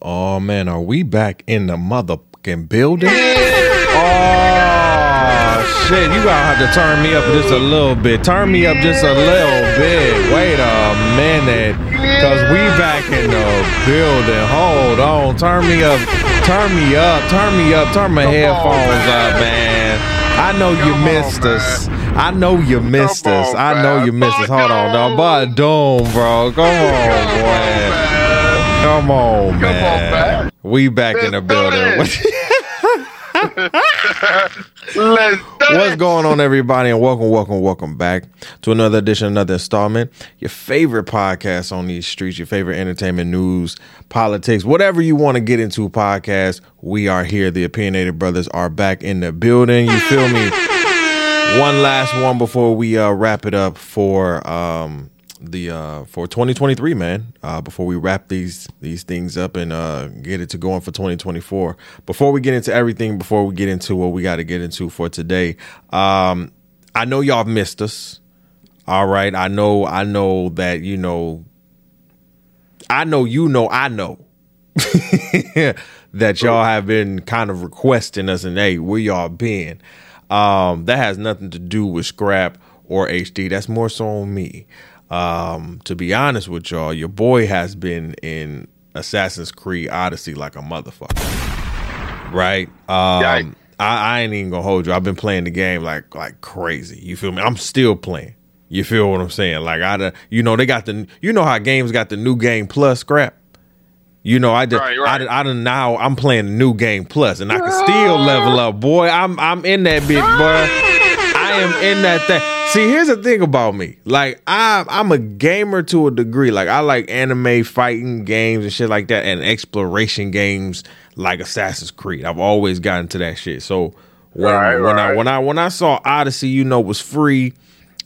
Oh man, are we back in the motherfucking building? Oh shit, you gonna have to turn me up just a little bit. Turn me up just a little bit. Wait a minute. Cause we back in the building. Hold on. Turn me up. Turn me up. Turn me up. Turn my headphones up, man. I know you missed us. I know you missed us. I know you missed us. Hold on, dog. But don't, bro. Come on, boy. Come on, man. We back in the building. What's going on, everybody, and welcome, welcome, welcome back to another edition, another installment. Your favorite podcast on these streets, your favorite entertainment news, politics, whatever you want to get into podcast. We are here. The opinionated brothers are back in the building. You feel me? One last one before we uh, wrap it up for um, the uh for 2023 man uh before we wrap these these things up and uh get it to going for 2024 before we get into everything before we get into what we got to get into for today um i know y'all have missed us all right? I know i know that you know i know you know i know that y'all have been kind of requesting us and hey where y'all been? Um that has nothing to do with scrap or hd that's more so on me um, to be honest with y'all, your boy has been in Assassin's Creed Odyssey like a motherfucker. Right? Um, I, I ain't even gonna hold you. I've been playing the game like like crazy. You feel me? I'm still playing. You feel what I'm saying? Like I, you know, they got the, you know how games got the new game plus scrap. You know, I just, right, right. I, I done now. I'm playing the new game plus, and I can still level up, boy. I'm, I'm in that bitch, boy. I am in that thing. See, here's the thing about me. Like, I I'm a gamer to a degree. Like, I like anime fighting games and shit like that, and exploration games like Assassin's Creed. I've always gotten to that shit. So when right, when right. I when I when I saw Odyssey, you know, was free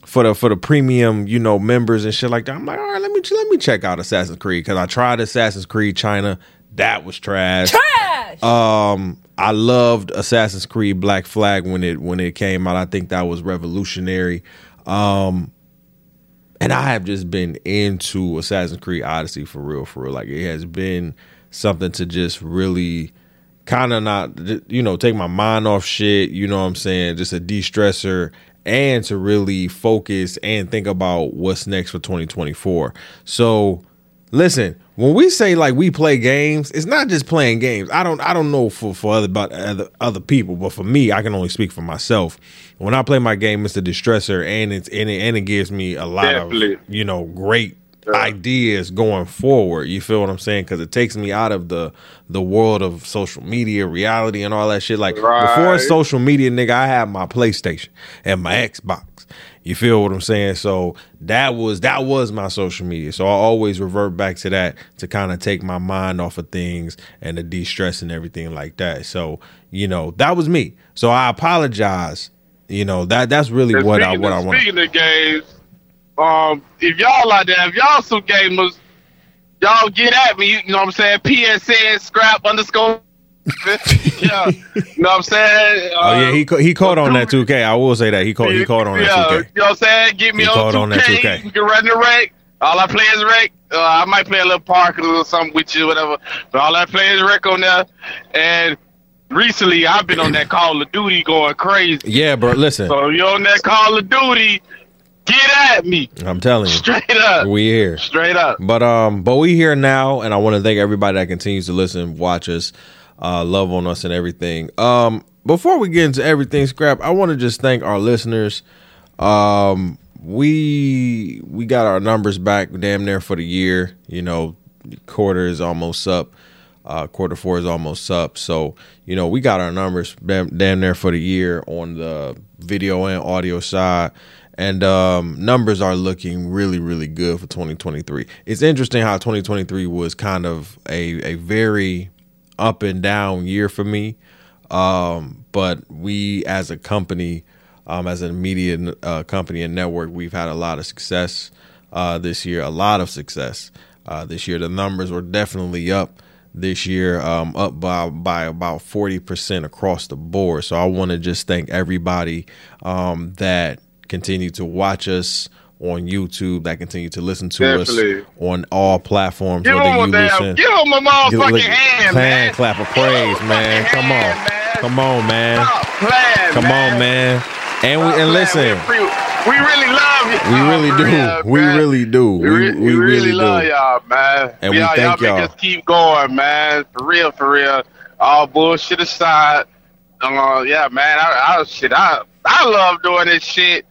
for the for the premium, you know, members and shit like that. I'm like, all right, let me let me check out Assassin's Creed because I tried Assassin's Creed China. That was trash. Trash. Um, I loved Assassin's Creed Black Flag when it when it came out. I think that was revolutionary. Um, and I have just been into Assassin's Creed Odyssey for real, for real. Like it has been something to just really kind of not, you know, take my mind off shit. You know what I'm saying? Just a de-stressor and to really focus and think about what's next for 2024. So listen, when we say like we play games, it's not just playing games. I don't I don't know for for other about other other people, but for me, I can only speak for myself. When I play my game, it's a distressor, and it's and it, and it gives me a lot Definitely. of you know great yeah. ideas going forward. You feel what I'm saying? Because it takes me out of the the world of social media, reality, and all that shit. Like right. before social media, nigga, I had my PlayStation and my Xbox. You feel what I'm saying? So that was that was my social media. So I always revert back to that to kind of take my mind off of things and to de-stress and everything like that. So, you know, that was me. So I apologize. You know, that that's really and what I what I want. Speaking of games, um, if y'all like that, if y'all some gamers, y'all get at me, you know what I'm saying? PSN scrap underscore yeah, you know what I'm saying? Uh, oh yeah, he he caught on that 2K. I will say that he caught he caught on yeah, that 2K. You know what I'm saying? Get me he on 2K. On that 2K. You can run the wreck. All I play is wreck. Uh, I might play a little park or something with you, whatever. But all I play is wreck on there. And recently, I've been on that Call of Duty going crazy. Yeah, bro. Listen. So you on that Call of Duty? Get at me. I'm telling you. Straight up. We here. Straight up. But um, but we here now, and I want to thank everybody that continues to listen, watch us uh, love on us and everything. Um, before we get into everything, scrap, I want to just thank our listeners. Um, we we got our numbers back damn near for the year. You know, quarter is almost up. Uh, quarter four is almost up. So, you know, we got our numbers damn, damn near for the year on the video and audio side. And um, numbers are looking really, really good for 2023. It's interesting how 2023 was kind of a, a very up and down year for me. Um, but we as a company, um, as a media uh, company and network, we've had a lot of success uh, this year. A lot of success uh, this year. The numbers were definitely up this year, um, up by by about forty percent across the board. So I want to just thank everybody um, that continued to watch us on YouTube that continue to listen to Definitely. us on all platforms. Give whether you listen, give them a motherfucking hand, man. clap of praise, man. Come on, man. come on, man. Playing, come man. on, man. And we and listen. We really love you. We really do. Real, we really do. We, we, we, we really, really love y'all, man. And we, we thank y'all. Make us keep going, man. For real, for real. All bullshit aside. Uh, yeah, man. I, I shit. I I love doing this shit.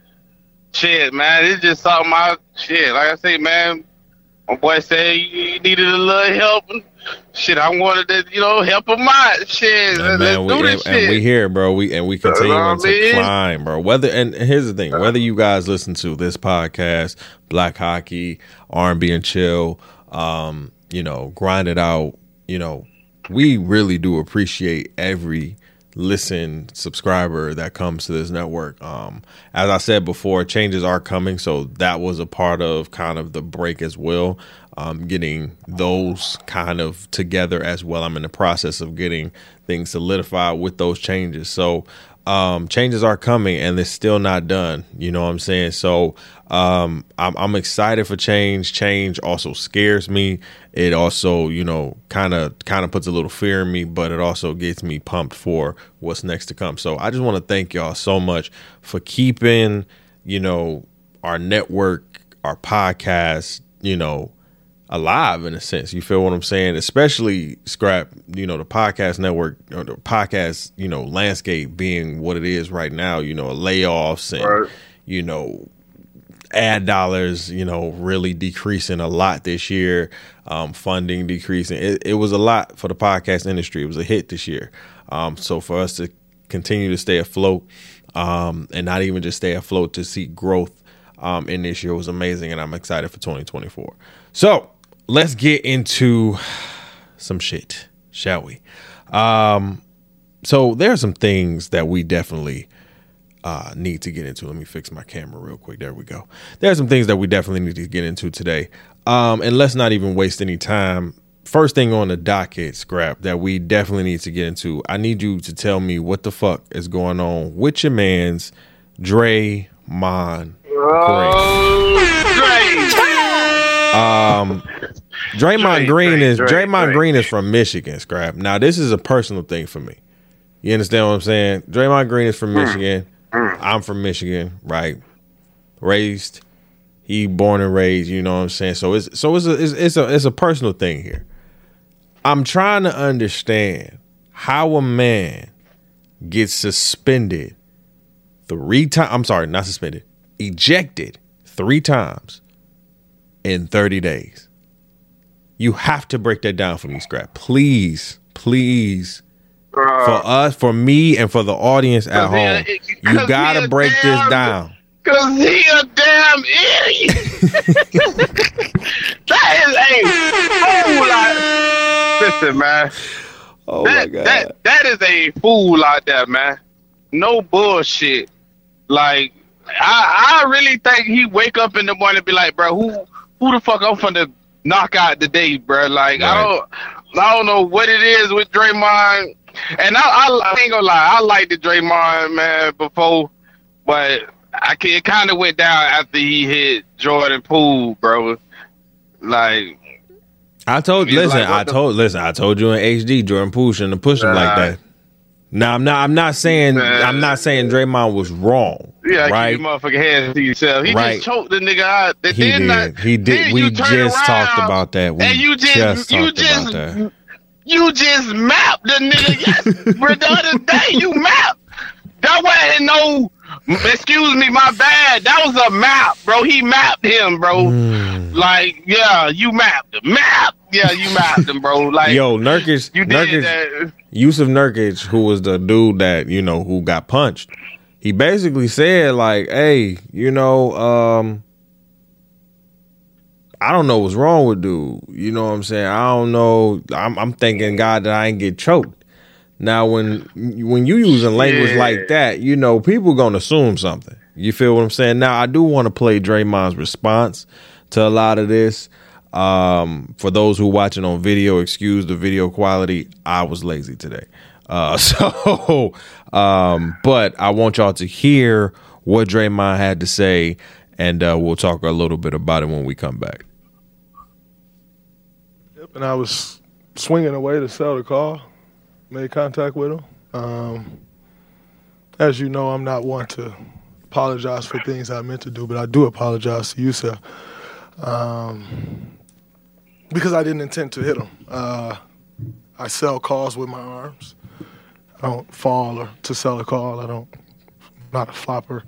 Shit, man. It's just something I shit. Like I say, man. My boy said you needed a little help. Shit, I wanted to, you know, help him out. Shit, and man, we, and, and, we here, bro. We and we continue to climb, bro. Whether and here's the thing: whether you guys listen to this podcast, Black Hockey, R and B and Chill, um, you know, grind it out. You know, we really do appreciate every listen subscriber that comes to this network. Um, as I said before, changes are coming, so that was a part of kind of the break as well. Um, getting those kind of together as well. I'm in the process of getting things solidified with those changes. So um, changes are coming and they're still not done. You know what I'm saying? So um, I'm, I'm excited for change. Change also scares me. It also, you know, kind of kind of puts a little fear in me, but it also gets me pumped for what's next to come. So I just want to thank y'all so much for keeping, you know, our network, our podcast, you know, alive in a sense. You feel what I'm saying? Especially scrap, you know, the podcast network or the podcast, you know, landscape being what it is right now, you know, layoffs and, right. you know, ad dollars, you know, really decreasing a lot this year, um, funding decreasing. It, it, was a lot for the podcast industry. It was a hit this year. Um, so for us to continue to stay afloat um, and not even just stay afloat to see growth um, in this year was amazing. And I'm excited for 2024. So let's get into some shit, shall we? Um, so there are some things that we definitely uh, need to get into. Let me fix my camera real quick. There we go. There are some things that we definitely need to get into today. Um, and let's not even waste any time. First thing on the docket, scrap that we definitely need to get into. I need you to tell me what the fuck is going on with your man's Dre Mon. Um, Draymond Green is Draymond Green is from Michigan, scrap. Now this is a personal thing for me. You understand what I'm saying? Draymond Green is from hmm. Michigan. Mm. I'm from Michigan, right? Raised, he born and raised. You know what I'm saying? So it's so it's a it's, it's a it's a personal thing here. I'm trying to understand how a man gets suspended three times. I'm sorry, not suspended, ejected three times in 30 days. You have to break that down for me, Scrap. Please, please. Uh, for us, for me, and for the audience at home, you gotta break damn, this down. Cause he a damn idiot. that is a fool. Like, listen, man. Oh that, my god. That that is a fool like that, man. No bullshit. Like I I really think he wake up in the morning and be like, bro, who who the fuck I'm finna knock out today, bro? Like right. I don't I don't know what it is with Draymond and I, I, I ain't gonna lie, I liked the Draymond man before, but I it kind of went down after he hit Jordan Poole, bro. Like I told, listen, like, I told, listen, I told you in HD, Jordan Poole shouldn't have pushed him like that. Now I'm not. I'm not saying. Man. I'm not saying Draymond was wrong. Yeah, right. Keep motherfucking hands to yourself. He right. just choked the nigga out. He did. Not, he did. We just talked about that. We and you just, just you just you just mapped the nigga. Yes, bro, the other day you mapped. That wasn't no. Excuse me, my bad. That was a map, bro. He mapped him, bro. Mm. Like, yeah, you mapped him. Map. Yeah, you mapped him, bro. Like, yo, Nurkic, you Nurkic, that. Jusuf Nurkic, who was the dude that you know who got punched. He basically said like, "Hey, you know, um, I don't know what's wrong with dude. You know what I'm saying? I don't know. I'm, I'm thanking God that I ain't get choked. Now, when when you using language yeah. like that, you know people gonna assume something. You feel what I'm saying? Now, I do want to play Draymond's response to a lot of this. Um, for those who watching on video, excuse the video quality. I was lazy today. Uh, so, um, but I want y'all to hear what Draymond had to say and uh, we'll talk a little bit about it when we come back. Yep, and I was swinging away to sell the car, made contact with him. Um, as you know, I'm not one to apologize for things I meant to do, but I do apologize to you, sir, um, because I didn't intend to hit him. Uh, I sell cars with my arms. I don't fall or to sell a car. I don't. I'm not a flopper.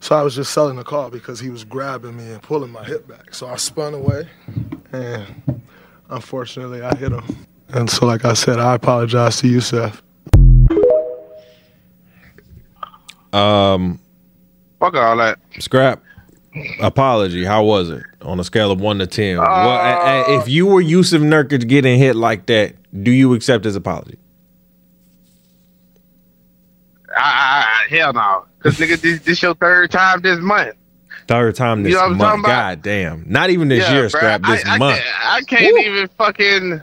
So I was just selling the car because he was grabbing me and pulling my hip back. So I spun away, and unfortunately, I hit him. And so, like I said, I apologize to you, Seth. Um, fuck all that. Scrap. Apology. How was it on a scale of one to ten? Uh, well, if you were Jusuf Nurkic getting hit like that, do you accept his apology? I, I, hell no, because nigga, this this your third time this month. Third time this you know month. God damn. Not even this yeah, year, bro. Scrap. This I, month. I, can't Woo. even fucking.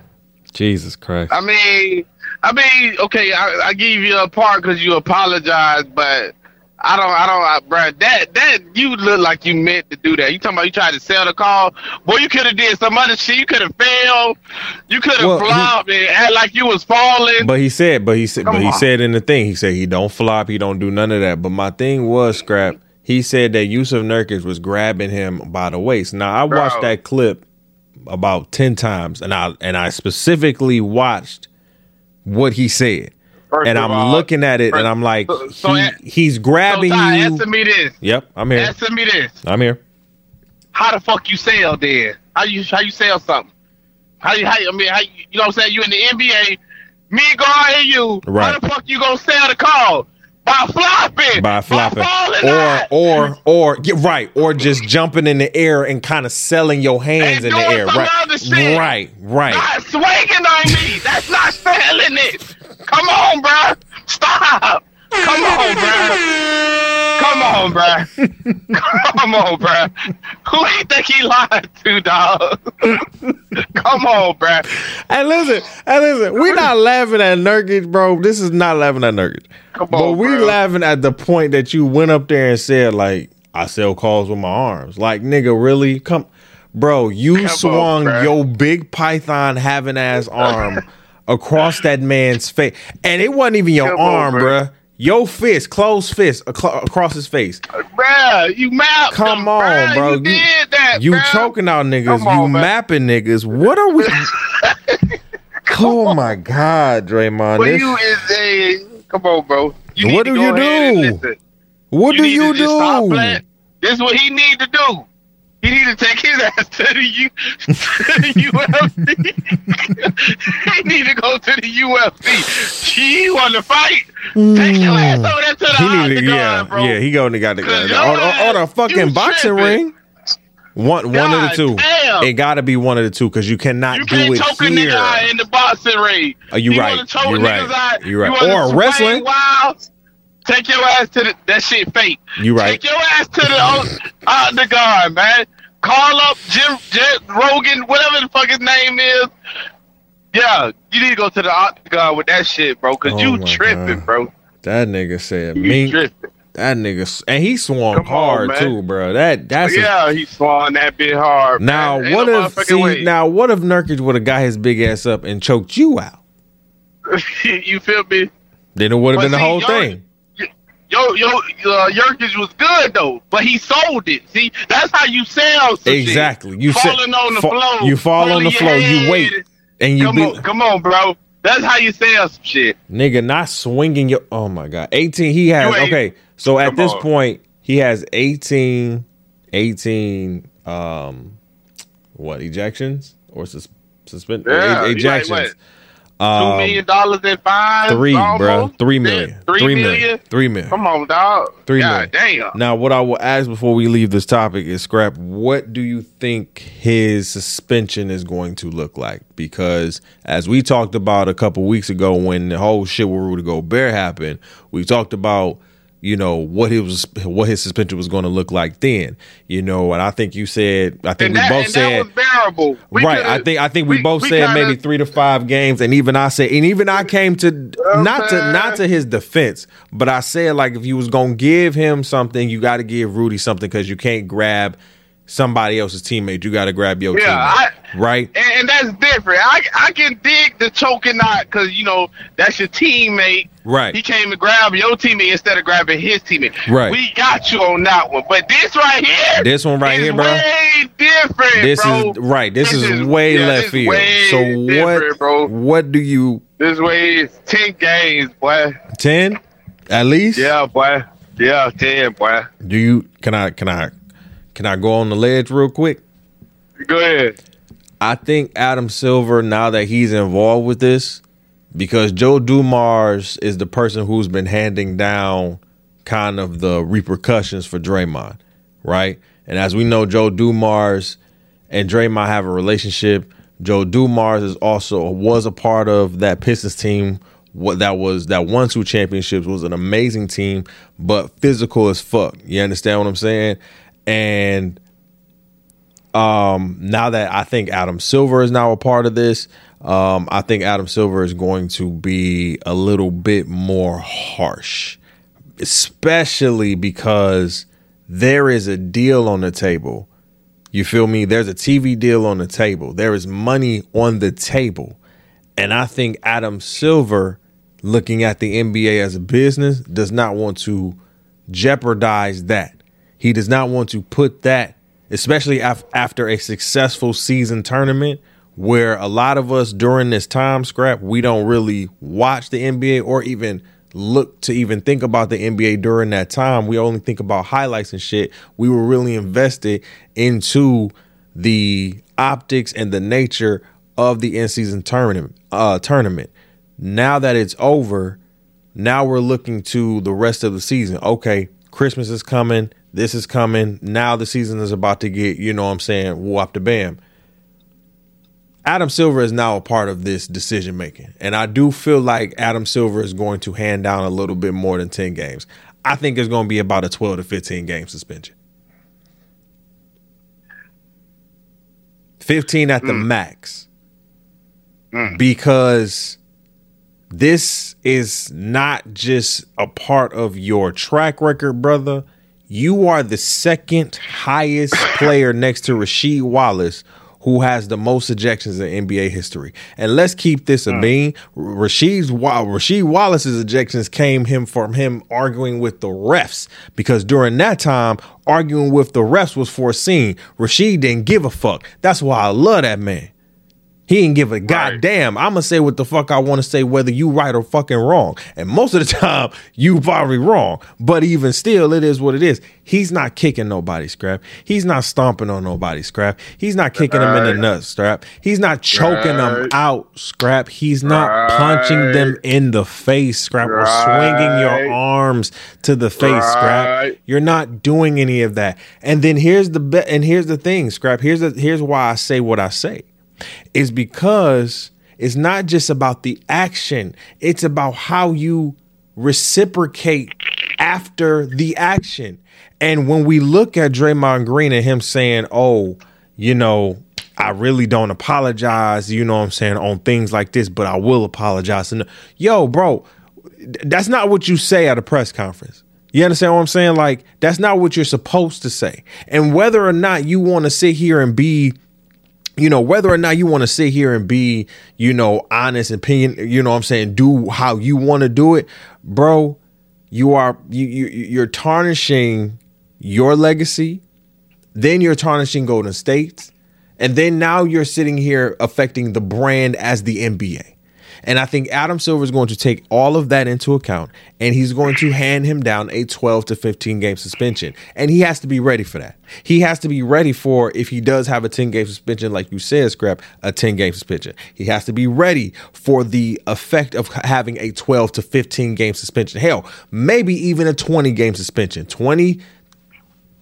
Jesus Christ. I mean, I mean, okay, I, I give you a part because you apologize, but I don't, I don't, I, bro. That that you look like you meant to do that. You talking about you tried to sell the car? Boy, you could have did some other shit. You could have failed. You could have well, flopped he, and act like you was falling. But he said, but he said, Come but on. he said in the thing, he said he don't flop, he don't do none of that. But my thing was scrap. He said that Jusuf Nurkic was grabbing him by the waist. Now I bro. watched that clip about ten times, and I and I specifically watched what he said. First and I'm all, looking at it, first, and I'm like, so, so he, he's grabbing so Ty, you. Answer me this. Yep, I'm here. Answer me this. I'm here. How the fuck you sell then? How you how you sell something? How you how I mean how you, know what I'm saying? You in the NBA, me guarding you. Right. How the fuck you gonna sell the call? By flopping. By flopping. By or or or get right. Or just jumping in the air and kind of selling your hands and in the air. Right. Right. Right. Not swinging on me. That's not selling it. Come on, bro. Stop. Come on, bro. Come on, bro. Come on, bro. Who do you think he lied to, dog? Come on, bro. Hey, listen. Hey, listen. We're not laughing at Nurkic, bro. This is not laughing at Nurkic. Come on, but we're laughing at the point that you went up there and said, like, I sell calls with my arms. Like, nigga, really? Come, bro. You Come swung on, your big python having ass arm across that man's face, and it wasn't even your Come arm, on, bruh. Your fist, closed fist across his face. Bruh, you mapped Come on, bruh. bro. You, you did that, You choking out niggas. On, you mapping niggas. What are we? oh my God, Draymond. What this... you is a... Come on, bro. You what do you do? What you do you do? This is what he need to do. He need to take his ass to the, U- to the UFC. he need to go to the UFC. She want to fight. Take your ass mm. over there to the he need to, yeah, bro. Yeah, he going to got to go on, on, a fucking boxing tripping. ring. One, one of the two. Damn. It got to be one of the two because you cannot you do it choke here. A nigga in the boxing ring. Are you, you right? You're right. You're right. You or wrestling. Wild. Take your ass to the that shit fake. You right. Take your ass to the uh, the guard, man. Call up Jim, Jim Rogan, whatever the fuck his name is. Yeah, you need to go to the octagon with that shit, bro, because oh you tripping, God. bro. That nigga said me. Tripping. That nigga, and he swung Come hard on, too, bro. That that's yeah, a, he swung that bit hard. Now what if see, now what if Nurkic would have got his big ass up and choked you out? you feel me? Then it would have been the whole thing yo, yo, uh, Nurkic was good though, but he sold it. See, that's how you sell. exactly. Shit. You falling on the fa- floor. You fall on the floor. You wait, and you come be, on, come on, bro. That's how you sell some shit. Nigga, not swinging your. Oh my god, eighteen. He has okay. So at this on. point, he has 18, 18 um, what ejections or sus- suspend yeah, ejections. Um, Two million dollars in fines. Three, bro. Three million. Three, three million? million. Three million. Come on, dog. Three God million. Damn. Now, what I will ask before we leave this topic is, Scrap. What do you think his suspension is going to look like? Because as we talked about a couple weeks ago, when the whole shit with Rudy Gobert happened, we talked about you know what he was what his suspension was going to look like then you know and i think you said i think that, we both said we right i think i think we, we both we said kinda, maybe three to five games and even i said and even i came to not to not to his defense but i said like if you was going to give him something you got to give rudy something because you can't grab somebody else's teammate. You got to grab your yeah, teammate, I, right? And, and, that's different. I I can dig the choking knot because you know that's your teammate. Right. He came to grab your teammate instead of grabbing his teammate. Right. We got you on that one, but this right here, this one right here, bro, way different. This bro. is right. This, this is, is, way yeah, left field. so what? Bro. What do you? This way is ten games, boy. Ten, at least. Yeah, boy. Yeah, ten, boy. Do you? Can I? Can I? Can I go on the ledge real quick? Go ahead. I think Adam Silver, now that he's involved with this, because Joe Dumars is the person who's been handing down kind of the repercussions for Draymond, right? And as we know, Joe Dumars and Draymond have a relationship. Joe Dumars is also was a part of that Pistons team. What that was that won two championships was an amazing team, but physical as fuck. You understand what I'm saying? And um, now that I think Adam Silver is now a part of this, um, I think Adam Silver is going to be a little bit more harsh, especially because there is a deal on the table. You feel me? There's a TV deal on the table. There is money on the table. And I think Adam Silver, looking at the NBA as a business, does not want to jeopardize that. He does not want to put that, especially af- after a successful season tournament where a lot of us during this time scrap, we don't really watch the NBA or even look to even think about the NBA during that time. We only think about highlights and shit. We were really invested into the optics and the nature of the in season tournament. Uh, tournament. Now that it's over, now we're looking to the rest of the season. Okay, Christmas is coming. This is coming. Now the season is about to get, you know what I'm saying, whoop the bam. Adam Silver is now a part of this decision making. And I do feel like Adam Silver is going to hand down a little bit more than 10 games. I think it's going to be about a 12 to 15 game suspension. 15 at the mm. max. Mm. Because this is not just a part of your track record, brother you are the second highest player next to Rasheed Wallace who has the most ejections in NBA history. And let's keep this a hmm. bean. Rasheed's Rasheed Wallace's ejections came him from him arguing with the refs because during that time, arguing with the refs was foreseen. Rasheed didn't give a fuck. That's why I love that man. He didn't give a goddamn. I'm gonna say what the fuck I want to say, whether you right or fucking wrong. And most of the time, you probably wrong. But even still, it is what it is. He's not kicking nobody scrap. He's not stomping on nobody scrap. He's not kicking right. them in the nuts scrap. He's not choking right. them out scrap. He's not punching them in the face scrap or swinging your arms to the face scrap. You're not doing any of that. And then here's the be- and here's the thing scrap. Here's the here's why I say what I say is because it's not just about the action, it's about how you reciprocate after the action. And when we look at Draymond Green and him saying, oh, you know, I really don't apologize, you know what I'm saying, on things like this, but I will apologize. And yo, bro, that's not what you say at a press conference. You understand what I'm saying? Like, that's not what you're supposed to say. And whether or not you want to sit here and be you know, whether or not you want to sit here and be, you know, honest opinion, you know I'm saying, do how you want to do it, bro, you are you, you you're tarnishing your legacy, then you're tarnishing Golden State, and then now you're sitting here affecting the brand as the NBA. And I think Adam Silver is going to take all of that into account and he's going to hand him down a 12 to 15 game suspension. And he has to be ready for that. He has to be ready for if he does have a 10 game suspension, like you said, Scrap, a 10 game suspension. He has to be ready for the effect of having a 12 to 15 game suspension. Hell, maybe even a 20 game suspension. 20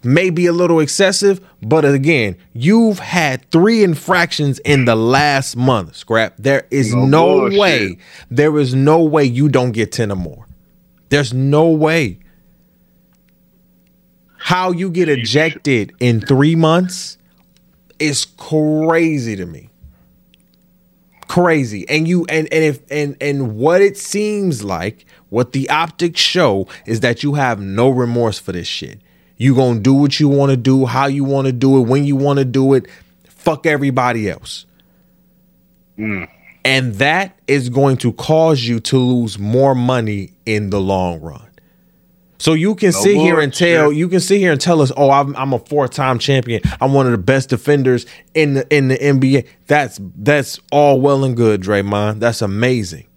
may be a little excessive, but again, you've had three infractions in the last month, Scrap. There is no, way, there is no way you don't get 10 or more. There's no way. how you get ejected in three months is crazy to me. Crazy. And you and and if and and what it seems like, what the optics show is that you have no remorse for this shit. You gonna do what you want to do, how you want to do it, when you want to do it. Fuck everybody else. Mm. And that is going to cause you to lose more money in the long run. So you can no sit here and tell you can sit here and tell us, oh, I'm, I'm a four time champion. I'm one of the best defenders in the in the NBA. That's that's all well and good, Draymond. That's amazing.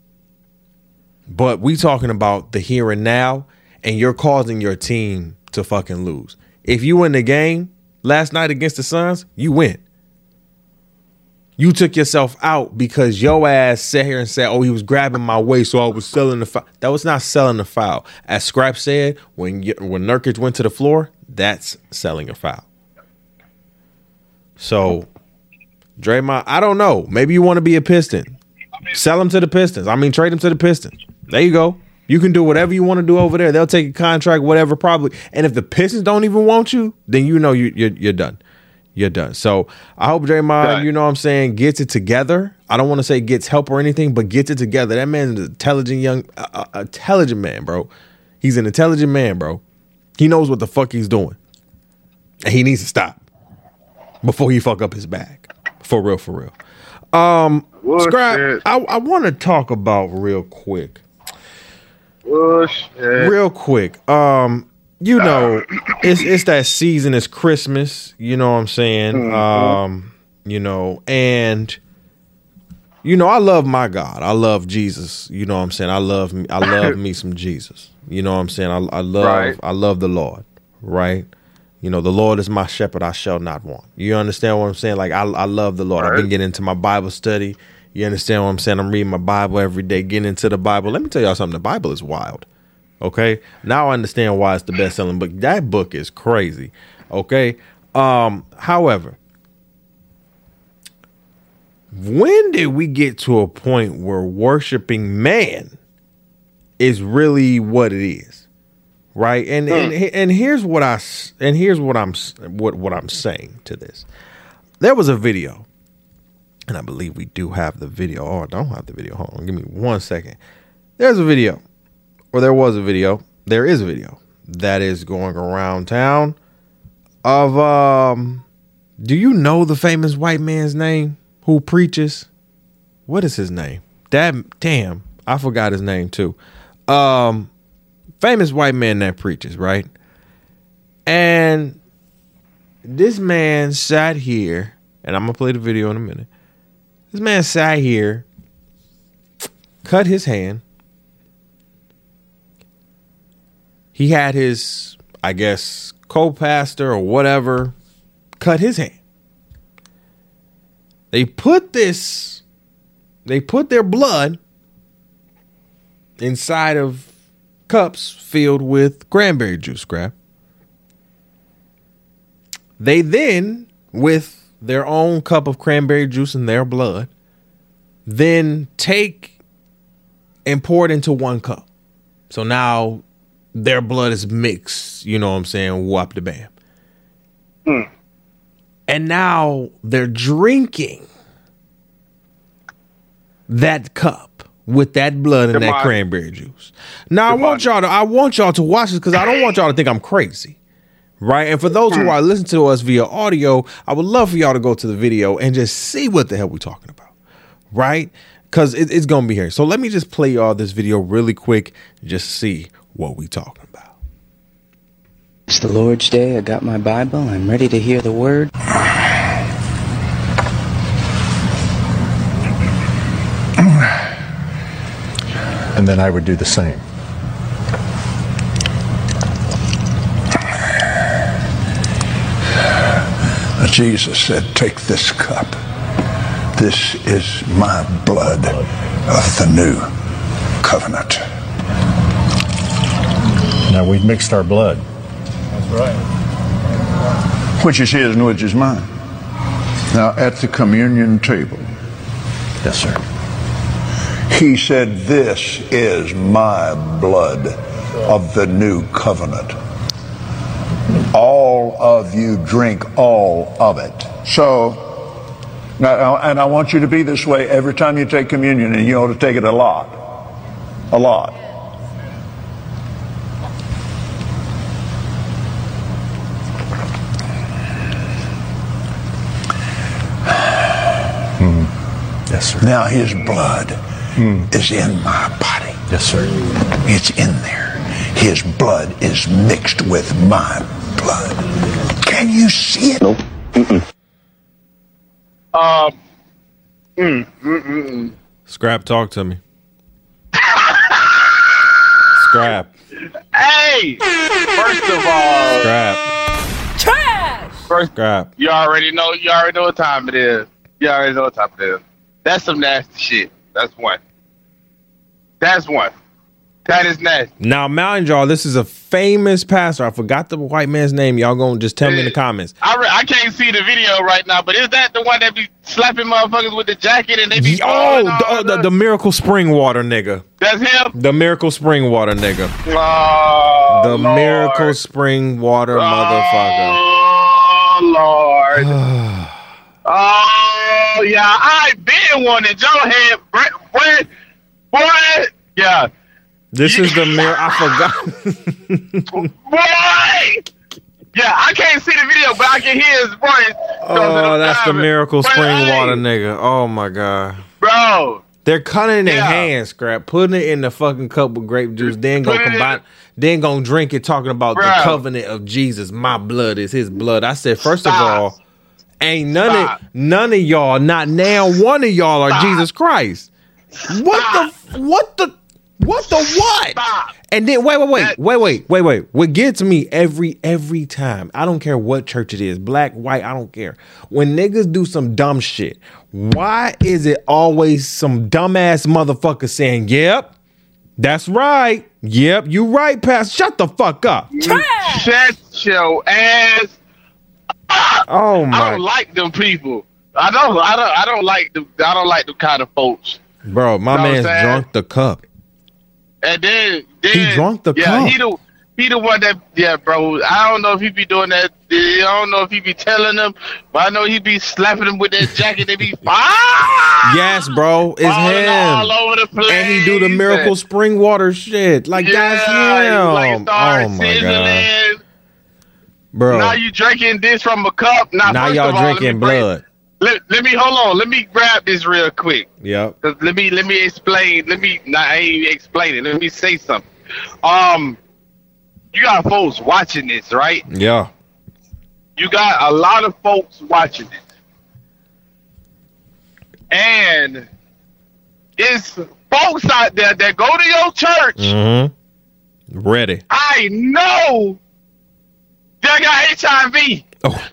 But we talking about the here and now, and you're causing your team to fucking lose. If you win the game last night against the Suns, you win. You took yourself out because your ass sat here and said, "Oh, he was grabbing my waist, so I was selling the foul." That was not selling the foul. As Scrap said, when you, when Nurkic went to the floor, that's selling a foul. So, Draymond, I don't know. Maybe you want to be a Piston. Sell him to the Pistons. I mean, trade him to the Pistons. There you go. You can do whatever you want to do over there. They'll take a contract, whatever, probably. And if the Pistons don't even want you, then you know you, you're, you're done you're done. So I hope Draymond, right. you know what I'm saying, gets it together. I don't want to say gets help or anything, but gets it together. That man's an intelligent young, uh, uh, intelligent man, bro. He's an intelligent man, bro. He knows what the fuck he's doing, and he needs to stop before he fuck up his bag. For real, for real. Um, Scrap, I, I want to talk about real quick. Real quick. Um, you know, it's it's that season. It's Christmas. You know what I'm saying? Mm-hmm. Um, you know, and you know, I love my God. I love Jesus. You know what I'm saying? I love me. I love me some Jesus. You know what I'm saying? I, I love right. I love the Lord. Right? You know, the Lord is my shepherd. I shall not want. You understand what I'm saying? Like I I love the Lord. Right. I've been getting into my Bible study. You understand what I'm saying? I'm reading my Bible every day, getting into the Bible. Let me tell y'all something. The Bible is wild. Okay. Now I understand why it's the best selling book. That book is crazy. Okay. Um, however, when did we get to a point where worshiping man is really what it is? Right? And and hmm. and here's what I and here's what I'm what what I'm saying to this. There was a video and I believe we do have the video. Oh, I don't have the video. Hold on, give me one second. There's a video or there was a video, there is a video that is going around town of um do you know the famous white man's name who preaches? What is his name? Damn, damn, I forgot his name too. Um famous white man that preaches, right? And this man sat here, and I'm gonna play the video in a minute. This man sat here, cut his hand, he had his, I guess, co pastor or whatever cut his hand. They put this, they put their blood inside of cups filled with cranberry juice, scrap. They then, with their own cup of cranberry juice in their blood, then take and pour it into one cup. So now their blood is mixed, you know what I'm saying? Whop the bam. Mm. And now they're drinking that cup with that blood and that cranberry juice. Now Come I want on. y'all to I want y'all to watch this because I don't want y'all to think I'm crazy. Right? And for those who hmm. are listening to us via audio, I would love for y'all to go to the video and just see what the hell we're talking about. Right? Because it, it's gonna be here. So let me just play y'all this video really quick, just see what we talking about. It's the Lord's Day. I got my Bible. I'm ready to hear the word. And then I would do the same. Jesus said, Take this cup. This is my blood of the new covenant. Now we've mixed our blood. That's right. Which is his and which is mine. Now at the communion table. Yes, sir. He said, This is my blood of the new covenant. All of you drink all of it. So, now, and I want you to be this way every time you take communion, and you ought to take it a lot. A lot. Hmm. Yes, sir. Now his blood hmm. is in my body. Yes, sir. It's in there. His blood is mixed with my blood. Can you see it? Um. Mm, mm, mm, Scrap, talk to me. Scrap, mm. Hey, first of all, scrap, Trash! first scrap. you already know. You already know what time it is. You already know what time it is. That's some nasty shit. That's one. That's one. That is nasty. Now, mind y'all, this is a famous pastor. I forgot the white man's name. Y'all gonna just tell me in the comments. I, re- I can't see the video right now, but is that the one that be slapping motherfuckers with the jacket and they be Oh, the, uh, the, the miracle spring water nigga. That's him. The miracle spring water nigga. Oh, The Lord. miracle spring water motherfucker. Oh Lord. oh yeah, I been wanting Joe head. Boy, boy, yeah, This is the mir. I forgot. boy. Yeah, I can't see the video, but I can hear his voice. oh, that's the miracle spring hey, water nigga. Oh my god. bro. They're cutting it their Yeah. hands, scrap, putting it in the fucking cup with grape juice, then gonna combine, then gonna drink it, talking about the covenant of Jesus. My blood is His blood. I said, first of all, ain't none Stop. of none of y'all, not now, one of y'all are Stop. Jesus Christ. What the what the what the what? Stop. And then wait, wait, wait, wait, wait, wait, wait. What gets me every every time, I don't care what church it is, black, white, I don't care. When niggas do some dumb shit, why is it always some dumbass motherfucker saying, Yep, that's right. Yep, you right, Pastor. Shut the fuck up. Trash! Shut your ass. Oh my! I don't like them people. I don't. I don't. I don't like them. I don't like them kind of folks. bro, my Know man's drunk the cup. And then, then He drunk the yeah, cup. he the he the one that yeah, bro. I don't know if he be doing that. I don't know if he be telling them, but I know he be slapping them with that jacket. They be ah! Yes, bro, it's Falling all him. over the place. And he do the miracle spring water shit. Like Yeah, that's he like Oh my god. Bro. Now you drinking this from a cup. Now, now y'all all, drinking blood. Let, let me hold on. Let me grab this real quick. Yeah. let me let me explain. Let me not I ain't even explaining. Let me say something. Um, you got folks watching this, right? Yeah. You got a lot of folks watching it, and it's folks out there that go to your church. Mm-hmm. Ready. I know they got HIV. Oh.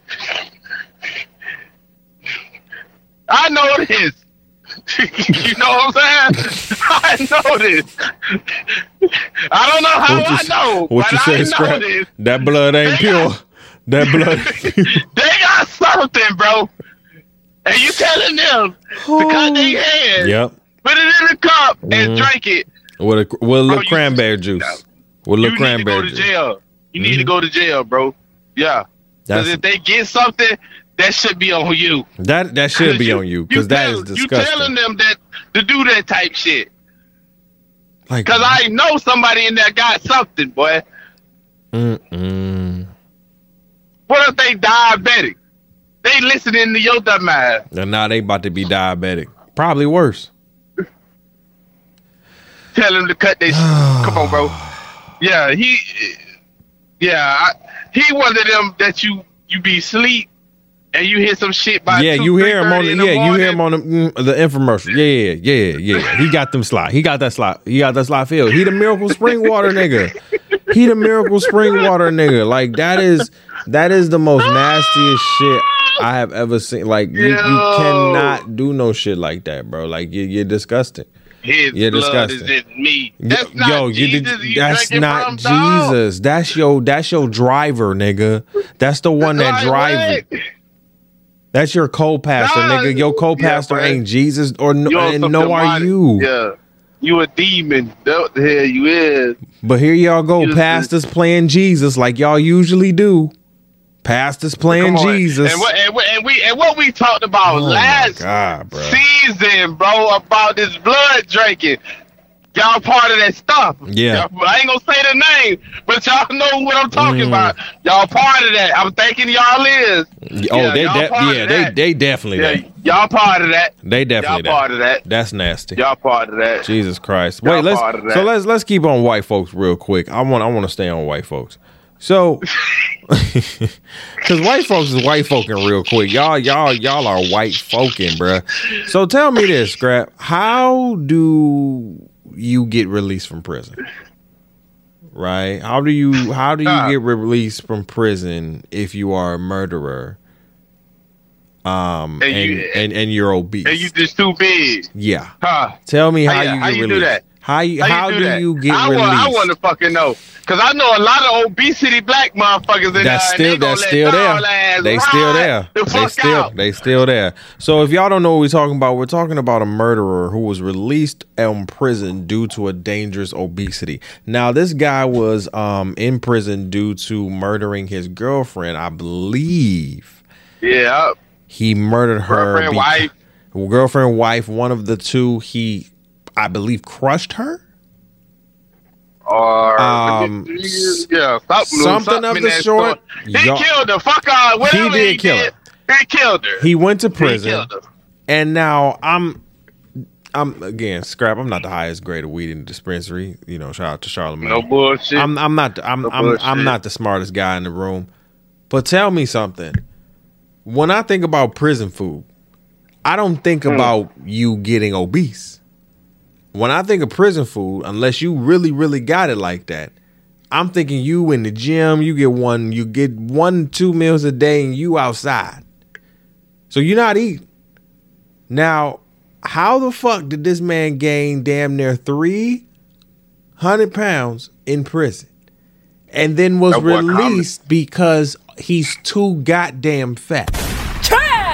I know this. you know what I'm saying? I know this. I don't know how you, I know, what but you I say, know Scrap? this. That blood ain't They pure. got- That blood. They got something, bro. And you telling them to cut their hands, yep. put it in a cup, and Mhm. drink it. With a with a little Bro, you- cranberry juice. With a You little need to go cranberry to juice. jail. You need to Mhm. go to jail, bro. Yeah. Because if they get something, that should be on you. that that should be on you because that is tell- You telling them that to do that type shit. Like, Because I know somebody in there got something, boy. mm-mm. What if they diabetic? They listening to your dumb ass. and now they about to be diabetic. Probably worse. Tell them to cut this. Come on, bro. Yeah, he. Yeah, I, he one of them that you you be asleep and you hear some shit by yeah, 2, you hear him on the 3:30 in yeah, you hear him on the, mm, the infomercial. Yeah, yeah, yeah. He got them slot. He got that slot. He got that slot filled. He the miracle spring water nigga. He the miracle spring water nigga. Like that is that is the most nastiest shit I have ever seen. Like you, you cannot do no shit like that, bro. Like you, you're disgusting. His You're blood disgusting. is in me. Yo, That's not yo, you Jesus did, that's not from, dog. Jesus. That's your that's your driver, nigga. That's the one that Like, drives. what? That's your co-pastor, Nah, nigga. Your co-pastor yeah, ain't Jesus, or no, and no are you. Yeah. You a demon. What the hell you is. But here y'all go, You- pastors playing Jesus like y'all usually do. Pastors playing Jesus. And what, and, what, and we and what we talked about Oh, last God, bro. season, bro, about this blood drinking. Y'all part of that stuff. Yeah. Y'all- I ain't gonna say the name, but y'all know what I'm talking Mm. about. Y'all part of that. I'm thinking y'all is. Oh, Yeah, they y'all de- yeah, they they definitely Yeah, that. y'all part of that. They definitely Y'all part that. of that. That's nasty. Y'all part of that. Jesus Christ. Y'all Wait, let's part of that. so let's let's keep on white folks real quick. I want I want to stay on white folks. So cuz white folks is white folking real quick. Y'all y'all y'all are white folking, bruh. So tell me this, Scrap. How do you get released from prison? Right? How do you how do you get released from prison if you are a murderer? Um And and you- and, and you're obese. And you just too big. yeah. Huh. Tell me how, How you- how you do that? How you, how, do that? you get I released? Want, I want to fucking know. Because I know a lot of obesity black motherfuckers in that's there. still and they that's still there. They still there. The They still out. they still there. So if y'all don't know what we're talking about, we're talking about a murderer who was released in prison due to a dangerous obesity. Now this guy was um in prison due to murdering his girlfriend, I believe. Yeah. He murdered her Girlfriend, wife. girlfriend, wife, one of the two. He I believe crushed her. Or Um, yeah, something, of the sort. He killed her. Fuck her. Whatever did he, kill did, He killed her. He went to prison. And now I'm I'm again scrap. I'm not the highest grade of weed in the dispensary. You know, shout out to Charlamagne. No bullshit. I'm I'm not I'm No I'm I'm not the smartest guy in the room. But tell me something. When I think about prison food, I don't think Hmm. about you getting obese. When I think of prison food, unless you really really got it like that, I'm thinking you in the gym, you get one, you get one, two meals a day, and you outside. So you're not eating. Now, how the fuck did this man gain damn near three hundred pounds in prison, and then was That boy released because he's too goddamn fat?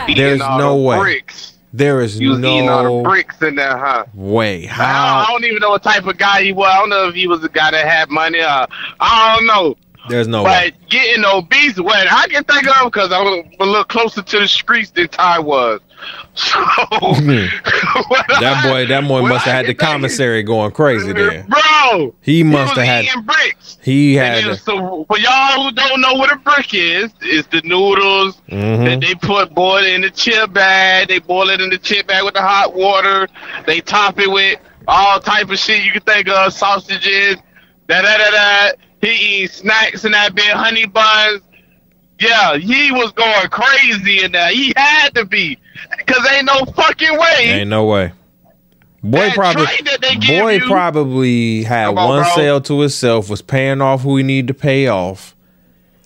Eating There's no way. Bricks. There is He was eating all the no bricks in there, huh? way. I don't, I don't even know what type of guy he was. I don't know if he was a guy that had money. Or, I don't know. There's no way. But getting obese, what I can think of, because I'm a little closer to the streets than Ty was. So That boy, that boy must have had the commissary going crazy there. Bro, He must have had. bricks. He had. then, so for y'all who don't know what a brick is, it's the noodles Mhm. that they put boil in the chip bag. They boil it in the chip bag with the hot water. They top it with all type of shit you can think of, sausages, da da da da. He eats snacks in that bit, honey buns. Yeah, he was going crazy in there. He had to be, cause ain't no fucking way. Ain't no way. Boy That probably that boy you- probably had on, one bro. sale to himself, was paying off who he needed to pay off,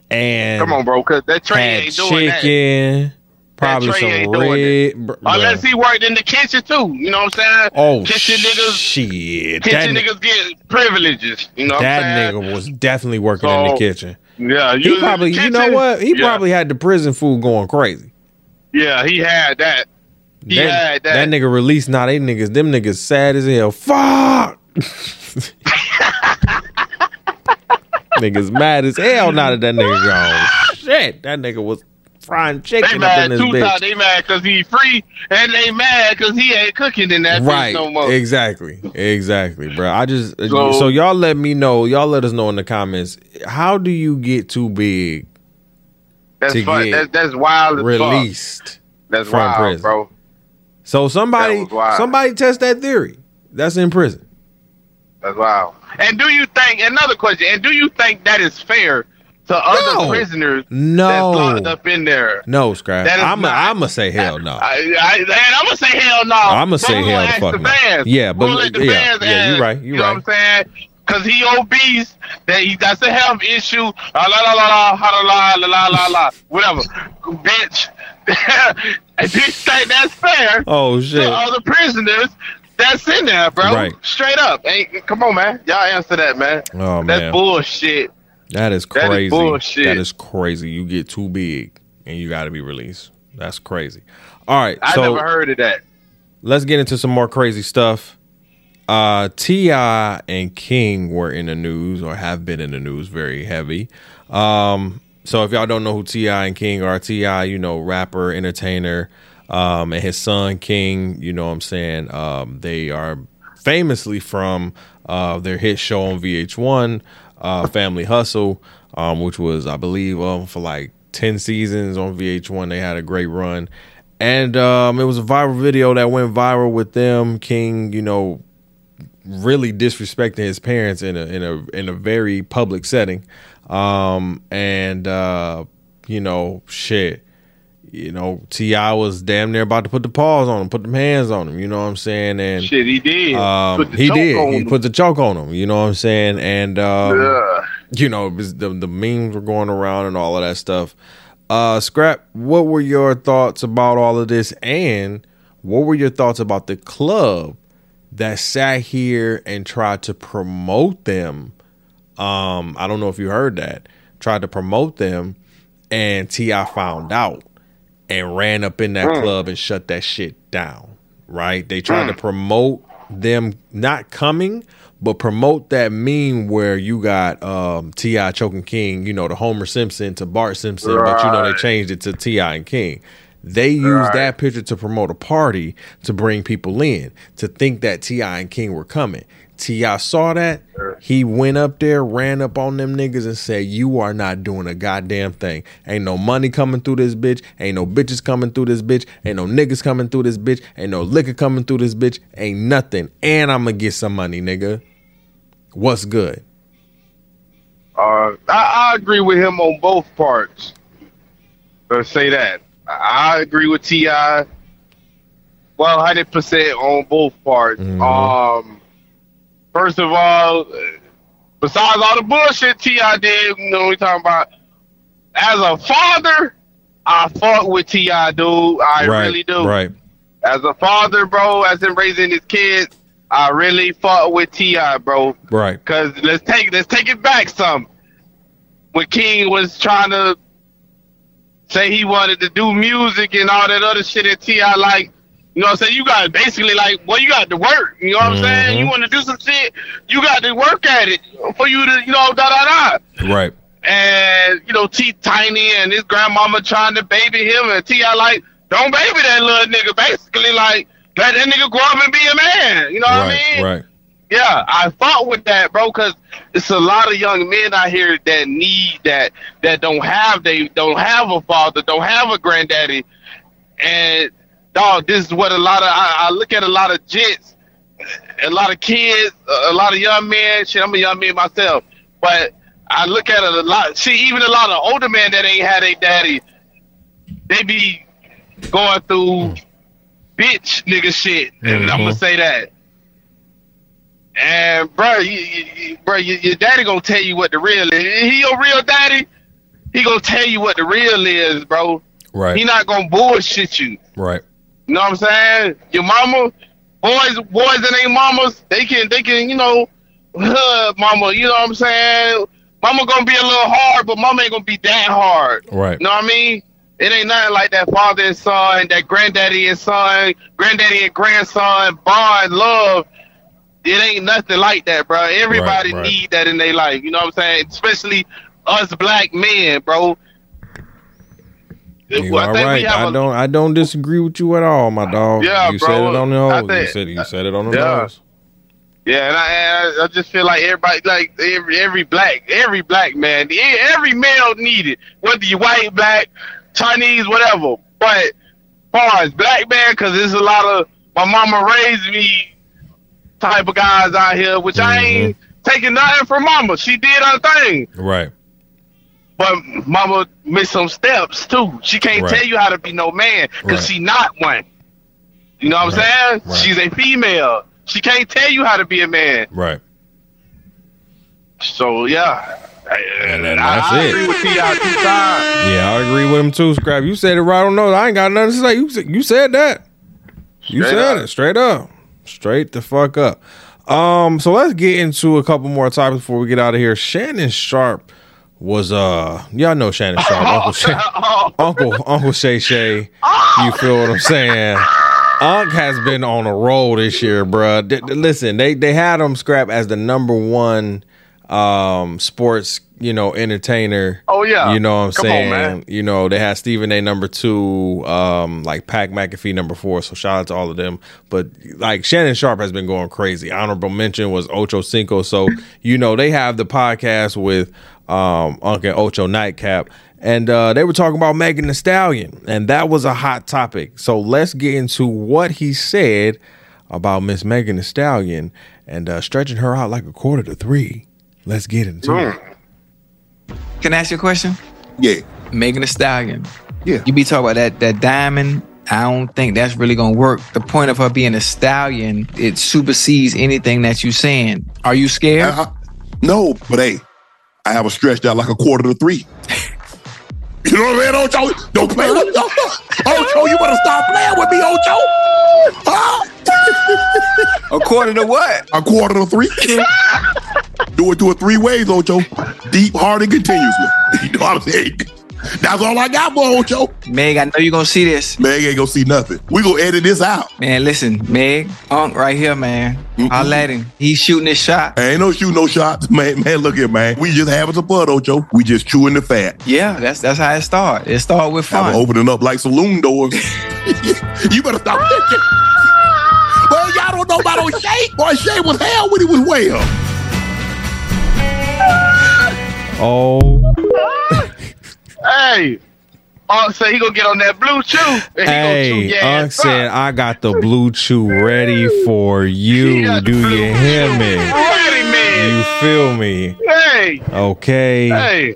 and Come on, bro, cause that had ain't doing that. chicken, probably some red. br- Unless he worked in the kitchen too. You know what I'm saying? oh kitchen niggas, shit, that, kitchen ni- niggas get privileges. You know what that I'm saying? nigga was definitely working in the kitchen. Yeah, you He probably, you know what? He Yeah. probably had the prison food going crazy. Yeah, he had that. He that, had that. that nigga released. Now they niggas, them niggas sad as hell. Fuck. niggas mad as hell now that that nigga gone. Shit, that nigga was frying They chicken up in mad this two times. bitch. They mad because he free, and they mad because he ain't cooking in that Right, bitch no more. exactly, exactly, bro. I just So- so, y'all let me know. Y'all let us know in the comments. How do you get too big That's to fun. get That's, that's wild as fuck. released? That's from wild, prison. bro. So somebody, That was wild. somebody test that theory. That's in prison. That's wild. And do you think another question? And do you think that is fair to other prisoners no. that's locked up in there. No, Scrap. I'm going to say hell no. I'm going to say hell no. I'm going to say hell fuck the no. Yeah, but we'll yeah, yeah, ask, you're right. You're you know what I'm saying? Cause he obese, that he got a health issue, la la la la, la la la la la, whatever, bitch. do you that's fair? Oh shit! To all the prisoners that's in there, bro. Right. Straight up, ain't come on, man. Y'all answer that, man. Oh that's man, that's bullshit. That is That is crazy. That is crazy. You get too big and you got to be released. That's crazy. All right, I so never heard of that. let's get into some more crazy stuff. Uh, T.I. and King were in the news or have been in the news very heavy. Um, so if y'all don't know who T.I. and King are, T.I., you know, rapper, entertainer, um, and his son King, you know what I'm saying? Um, they are famously from uh, their hit show on VH1, uh, Family Hustle, um, which was, I believe, um, for like 10 seasons on VH1. They had a great run. And um, it was a viral video that went viral with them. King, you know, really disrespecting his parents in a in a in a very public setting. Um, and uh, you know, shit. You know, T.I. was damn near about to put the paws on him, put them hands on him. You know what I'm saying? And shit, he did. Um, he did. He him. put the choke on him. You know what I'm saying? And um, yeah. you know, the the memes were going around and all of that stuff. Uh, Scrap, what were your thoughts about all of this, and what were your thoughts about the club that sat here and tried to promote them? Um, I don't know if you heard that. Tried to promote them, and T.I. found out and ran up in that mm. club and shut that shit down. Right? They tried mm. to promote them not coming, but promote that meme where you got um, T.I. choking King, you know, the Homer Simpson to Bart Simpson, right. but you know they changed it to T.I. and King. They used right. that picture to promote a party to bring people in to think that T.I. and King were coming. T.I. saw that. He went up there, ran up on them niggas and said, You are not doing a goddamn thing. Ain't no money coming through this bitch. Ain't no bitches coming through this bitch. Ain't no niggas coming through this bitch. Ain't no liquor coming through this bitch. Ain't nothing. And I'm going to get some money, nigga. What's good? Uh, I, I agree with him on both parts. Let's say that. I agree with T.I. Well, hundred percent on both parts. Mm-hmm. Um, First of all, besides all the bullshit T.I. did, you know, we talking about. As a father, I fought with T.I. dude. I right, really do. Right. As a father, bro, as in raising his kids, I really fought with T.I., bro. Right. Cause let's take let's take it back some. When King was trying to say he wanted to do music and all that other shit that T.I. like, you know what I'm saying? You got basically like, well, you got to work. You know what mm-hmm. I'm saying? You want to do some shit, you got to work at it for you to, you know, da da da. Right. And you know, T Tiny and his grandmama trying to baby him, and T I like, don't baby that little nigga. Basically, like, let that nigga grow up and be a man. You know what right, I mean? Right. Yeah, I fought with that, bro, because it's a lot of young men out here that need that, that don't have they don't have a father, don't have a granddaddy, and dog, this is what a lot of I, I look at a lot of jets, a lot of kids, a lot of young men. Shit, I'm a young man myself, but I look at it a lot. See, even a lot of older men that ain't had a daddy, they be going through bitch nigga shit, and mm-hmm. I'm gonna say that. And bro, you, you, bro, you, your daddy gonna tell you what the real is. He your real daddy. He gonna tell you what the real is, bro. Right. He not gonna bullshit you. Right. You know what I'm saying? Your mama, boys, boys and ain't mamas, they can, they can, you know, mama. You know what I'm saying? Mama gonna be a little hard, but mama ain't gonna be that hard. Right. You know what I mean? It ain't nothing like that father and son, that granddaddy and son, granddaddy and grandson bond, love. It ain't nothing like that, bro. Everybody right, right. need that in their life. You know what I'm saying? Especially us black men, bro. You all right. I don't. I don't disagree with you at all, my dog. Yeah, you bro. said it on the nose. Think, you said you said it on the yeah. nose. Yeah, and I, I just feel like everybody, like every every black, every black man, every male needed, whether you white, black, Chinese, whatever. But far as black man, because there's a lot of my mama raised me type of guys out here, which mm-hmm. I ain't taking nothing from mama. She did her thing. Right. But mama missed some steps too. She can't right. tell you how to be no man because right. she not one. You know what right. I'm saying? She's a female. She can't tell you how to be a man. Right. So yeah. And, and that's I, I agree with T.I. two times. Yeah, I agree with him too. Scrap. You said it right on nose. I ain't got nothing to say. You you said that. You straight said up. it straight up, straight the fuck up. Um, so let's get into a couple more topics before we get out of here. Shannon Sharpe was uh y'all know Shannon Sharpe, Uncle Shay, Uncle Uncle Shay Shay. You feel what I'm saying? Unc has been on a roll this year, bruh. D- listen, they they had him scrap as the number one um sports you know, entertainer. Oh yeah, you know what I'm Come saying. On, man. You know, they had Stephen A. number two, um, like Pat McAfee number four. So shout out to all of them. But like Shannon Sharpe has been going crazy. Honorable mention was Ocho Cinco. So you know they have the podcast with um, Uncle Ocho Nightcap. And uh, they were talking about Megan Thee Stallion, and that was a hot topic. So let's get into what he said about Miss Megan Thee Stallion and uh, stretching her out like a quarter to three. Let's get into mm. it. Can I ask you a question? Yeah. Megan Thee Stallion. Yeah. You be talking about that that diamond. I don't think that's really gonna work. The point of her being a stallion, it supersedes anything that you're saying. Are you scared? Uh, no, but hey, I have a stretched out like a quarter to three. You know what I mean, Ocho? Don't play with me. Ocho, you better stop playing with me, Ocho. Huh? a quarter to what? A quarter to three. Do it to it three ways, Ocho. Deep, hard, and continuously. You know what I'm saying? That's all I got for Ocho. Meg, I know you're gonna see this. Meg ain't gonna see nothing. We gonna edit this out. Man, listen, Meg, Unc right here, man. Mm-hmm. I'll let him. He's shooting his shot. Ain't no shooting no shots, man. Man, look here, man. We just having some fun, Ocho. We just chewing the fat. Yeah, that's that's how it started. It started with fun. opening up like saloon doors. you better stop that Well, y'all don't know about O'Shea. Boy, O'Shea was hell when he was well. Oh. Hey. Unc said he gonna get on that BlueChew. hey, Unc said I got the BlueChew ready for you. Do you hear me? Ready, man. You feel me? Hey. Okay. Hey.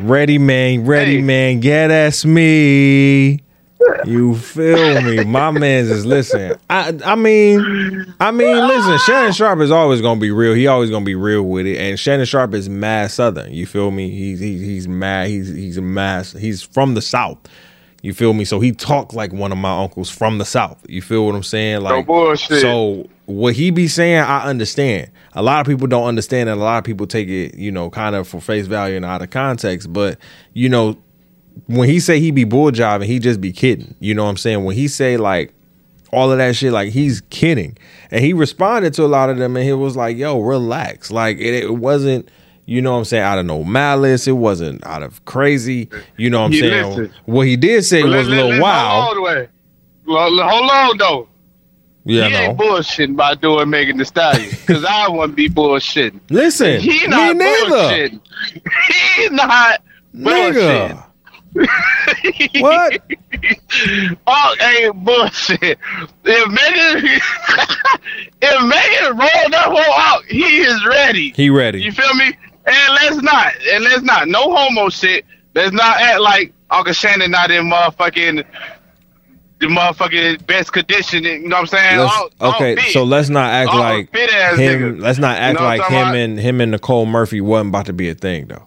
Ready, man. Ready, hey. man. Yeah, that's me. You feel me? My man's is listen. I I mean, I mean, listen. Shannon Sharpe is always gonna be real. He always gonna be real with it. And Shannon Sharpe is mad Southern. You feel me? He's he's he's mad. He's he's a mass. He's from the South. You feel me? So he talked like one of my uncles from the South. You feel what I'm saying? Like no bullshit. So what he be saying, I understand. A lot of people don't understand, and a lot of people take it, you know, kind of for face value and out of context. But you know, when he say he be bull jobbing, he just be kidding. You know what I'm saying? When he say like all of that shit, like he's kidding. And he responded to a lot of them and he was like, yo, relax. Like it, it wasn't, you know what I'm saying, out of no malice. It wasn't out of crazy. You know what I'm saying? listen. What he did say But was a little let- wild. Hold on. Well, hold on though. Yeah, he no. ain't bullshitting by doing Megan Thee Stallion because I wouldn't be bullshitting. Listen, He me not neither. bullshitting. He's not bullshitting. What? Oh, ain't bullshit. If Megan, if Megan rolled that hole out, he is ready. He ready. You feel me? And let's not, and let's not, no homo shit. Let's not act like Uncle Shannon not in motherfucking the motherfucking best condition. You know what I'm saying? All- all okay, fit. so let's not act All like him. nigga. Let's not act You know like him talking and him and Nicole Murphy wasn't about to be a thing though.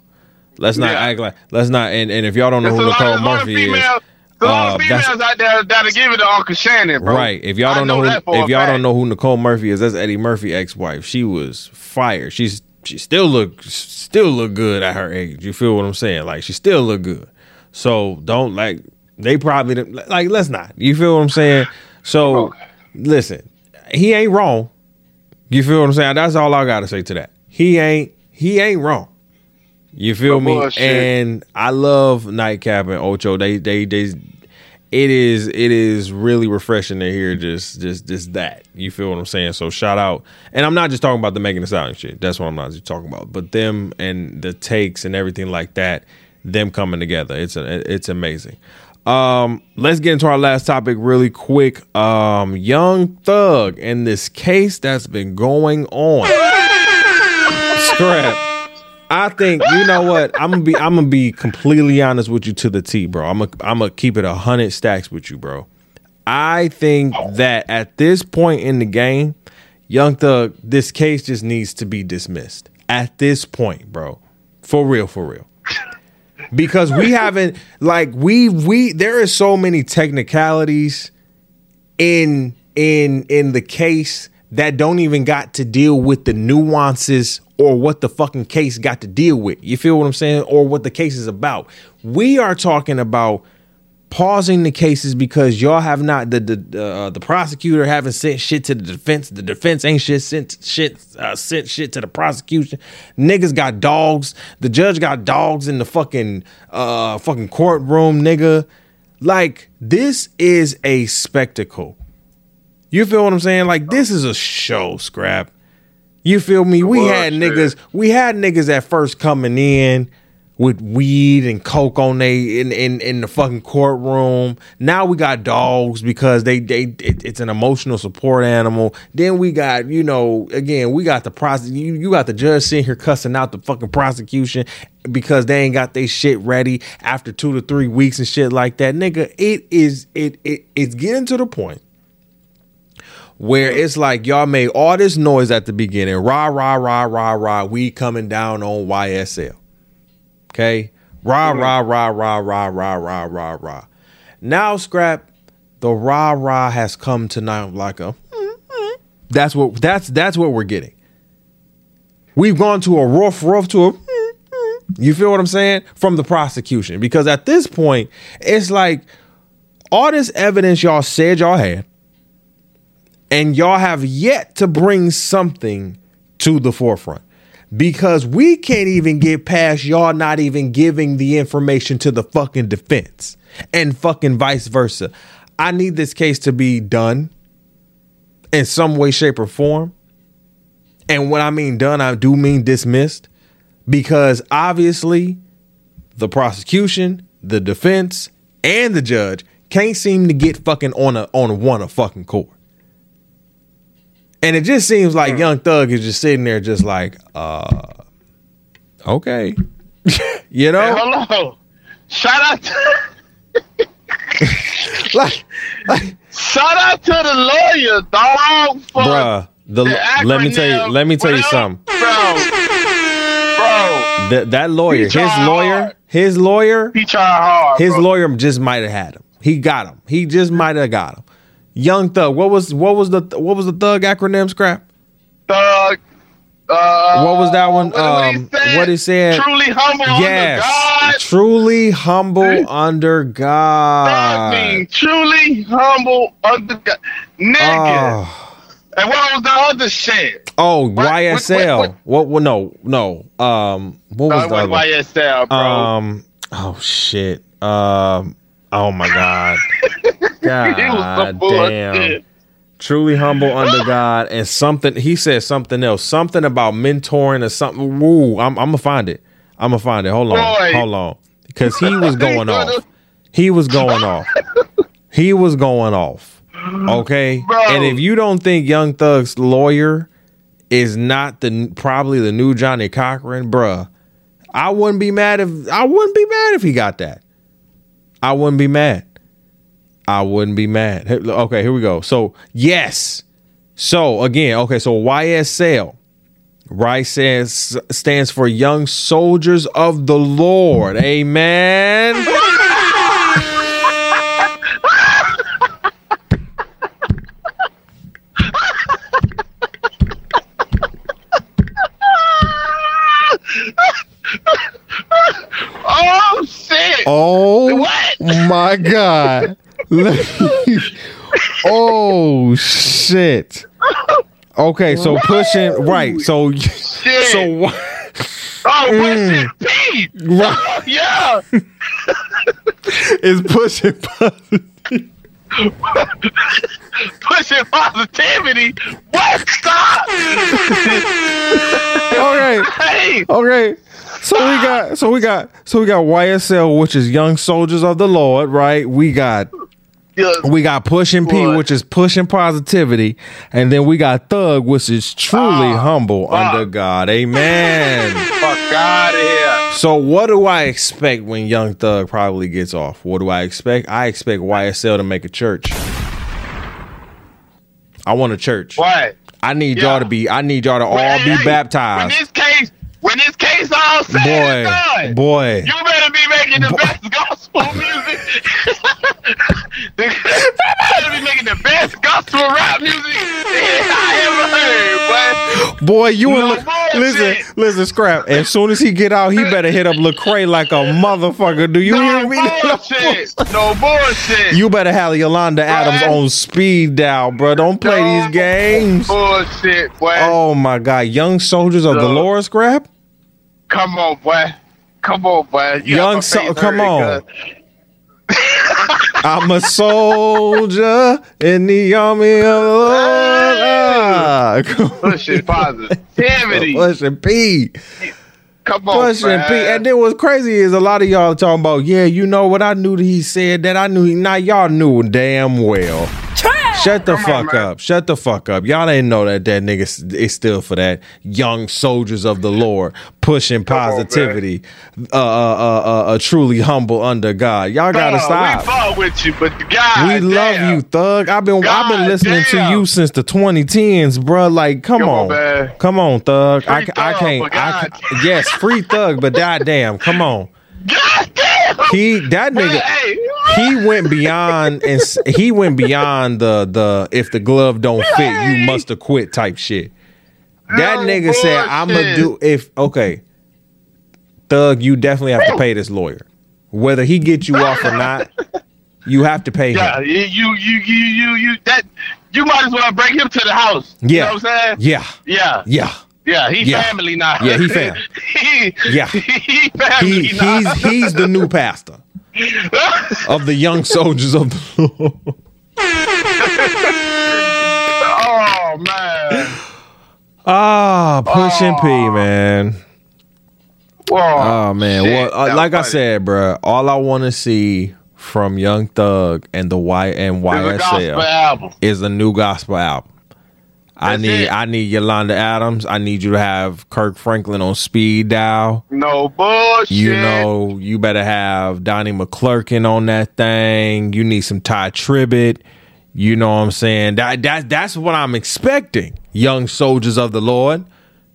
Let's not Yeah. act like. Let's not. And, and if y'all don't know who Nicole of, Murphy is, females, a uh, females out there that'll give it to Uncle Shannon, bro. Right. If y'all don't know, that for who, if y'all fact. don't know who Nicole Murphy is, that's Eddie Murphy ex-wife. She was fire. She's she still look still look good at her age. You feel what I'm saying? Like she still look good. So don't like they probably like let's not. You feel what I'm saying? So listen, he ain't wrong. You feel what I'm saying? That's all I gotta say to that. He ain't he ain't wrong. You feel me? bullshit. And I love Nightcap and Ocho. They they they it is it is really refreshing to hear just just just that. You feel what I'm saying? So shout out. And I'm not just talking about the Megan Thee Stallion shit. That's what I'm not just talking about. But them and the takes and everything like that, them coming together. It's a, it's amazing. Um, let's get into our last topic really quick. Um, Young Thug and this case that's been going on. Scrap. I think you know what I'm gonna be. I'm gonna be completely honest with you to the T, bro. I'm gonna I'm gonna keep it a hundred stacks with you, bro. I think that at this point in the game, Young Thug, this case just needs to be dismissed. At this point, bro, for real, for real, because we haven't like we we there is so many technicalities in in in the case that don't even got to deal with the nuances or what the fucking case got to deal with. You feel what I'm saying? Or what the case is about. We are talking about pausing the cases because y'all have not the the uh, the prosecutor haven't sent shit to the defense. The defense ain't shit sent shit uh, sent shit to the prosecution. Niggas got dogs. The judge got dogs in the fucking uh fucking courtroom, nigga. Like this is a spectacle. You feel what I'm saying? Like this is a show, scrap. You feel me? We had niggas, we had niggas at first coming in with weed and coke on they in, in in the fucking courtroom. Now we got dogs because they they it, it's an emotional support animal. Then we got you know again we got the process. You, you got the judge sitting here cussing out the fucking prosecution because they ain't got their shit ready after two to three weeks and shit like that. Nigga, it is it it it's getting to the point where it's like y'all made all this noise at the beginning, rah rah rah rah rah, we coming down on YSL. Okay, rah rah rah rah rah rah rah rah rah. Now, scrap the rah rah has come to now like a. That's what that's that's what we're getting. We've gone to a rough rough to a. You feel what I'm saying from the prosecution because at this point it's like all this evidence y'all said y'all had and y'all have yet to bring something to the forefront because we can't even get past y'all not even giving the information to the fucking defense and fucking vice versa. I need this case to be done in some way, shape, or form. And when I mean done, I do mean dismissed because obviously the prosecution, the defense, and the judge can't seem to get fucking on a on one a fucking court. And it just seems like Young Thug is just sitting there, just like, uh, okay, you know. Hey, hello, shout out. To- like, like, shout out to the lawyer, dog. Bruh, the, the let me tell you, let me tell you something. bro. Bro, That that lawyer, his lawyer, hard. his lawyer, he tried hard. his bro. lawyer just might have had him. He got him. He just might have got him. Young Thug. What was what was the what was the Thug acronym? Scrap. Thug. Uh, What was that one? What, what he Um, said? what he said? Truly humble under Yes, God. truly humble under That God. truly humble under God. Nigga. Oh. And what was the other shit? Oh, What- YSL. what- What, what? No, no. Um, what was No, the YSL, bro. Um. Oh shit. Um. Oh my God. God damn. Truly humble under God, and something. He said something else. Something about mentoring or something. Woo. I'm. I'm gonna find it. I'm gonna find it. Hold on. Boy. Hold on. Because he was going off. He was going off. He was going off. Okay. Bro. And if you don't think Young Thug's lawyer is not the probably the new Johnnie Cochran, bruh, I wouldn't be mad if I wouldn't be mad if he got that. I wouldn't be mad. I wouldn't be mad. Hey, Okay, here we go. So yes. So again, okay, so YSL, right says stands for Young Soldiers of the Lord. Amen. Oh shit! Oh What? my god. oh shit. Okay, so pushing right. So Shit. so oh, Mm. what shit? Right Oh, yeah. is pushing Pushing positivity. What? Stop! Okay. hey! Okay. So we got so we got so we got YSL, which is Young Soldiers of the Lord, right? We got. We got pushing P, Boy. which is pushing positivity, and then we got Thug, which is truly Ah, humble fuck. under God. Amen. Fuck out of here. So what do I expect when Young Thug probably gets off? What do I expect? I expect YSL to make a church. I want a church. What? I need Yeah. y'all to be. I need y'all to all be hey, baptized. When this case, when this case all said and Boy, done, boy. you better be making the best gospel music. Be making the best gospel rap music I ever heard, boy. Boy, you No and more listen, listen, scrap. As soon as he get out, he better hit up Lecrae like a motherfucker. Do you No hear me? No bullshit. No bullshit. You better have Yolanda Adams on speed dial, bro. Don't play No these games. Bullshit, boy. Oh my God, young soldiers of the No. Lord, scrap. Come on, boy. Come on, boy. You Young so- come on. I'm a soldier in the army of the Lord. On. Pushing positivity. Pushing P. Come on, Pushing man. P. And then what's crazy is a lot of y'all talking about, yeah, you know what? I knew that he said that. I knew he. Now y'all knew damn well. Shut the Come fuck up. Shut the fuck up. Y'all didn't know that that nigga is still for that young soldiers of the Lord pushing on, positivity, uh, uh, uh, uh, uh, truly humble under God. Y'all gotta stop. We fuck with you, but God, We love damn. you, Thug. I've been I've been God listening to you since the 2010s, bro. Like, come, Come on, on, come on, Thug. I, Free I Thug, can't. I, God yes, free Thug, but goddamn, come on. God damn. He that nigga. Hey, He went beyond and he went beyond the the if the glove don't fit, you must have quit type shit. That No nigga said, "I'm gonna do if okay." Thug, you definitely have to pay this lawyer, whether he gets you off or not. You have to pay him. Yeah, you, you, you, you, you, you, that, you might as well bring him to the house. You Yeah. know what I'm saying? Yeah, Yeah. yeah. Yeah, he Yeah. family now. Yeah, he fam. he, Yeah. he family He now. he's he's the new pastor of the young soldiers of the Lord. oh man. Ah, pushing P, Oh. man. Whoa. Oh man, Shit, well, uh, like I said, bro, all I want to see from Young Thug and the Y and It's a YSL is a new gospel album. I That's need it. I need Yolanda Adams. I need you to have Kirk Franklin on speed dial. No bullshit. You know, you better have Donnie McClurkin on that thing. You need some Tye Tribbett. You know what I'm saying? That that that's what I'm expecting. Young soldiers of the Lord.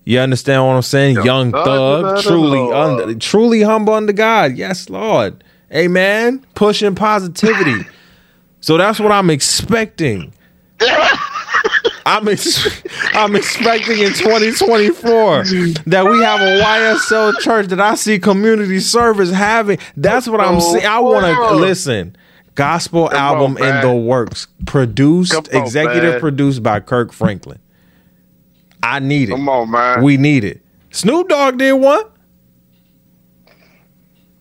You understand what I'm saying? Young soldiers thug, the truly under, truly humble under God. Yes, Lord. Amen. Pushing positivity. so that's what I'm expecting. I'm ex- I'm expecting in 2024 that we have a YSL church that I see community service having. That's what I'm saying. I want to listen. Gospel Come album on, in the works, produced, on, executive man. produced by Kirk Franklin. I need it. Come on, man. We need it. Snoop Dogg did one.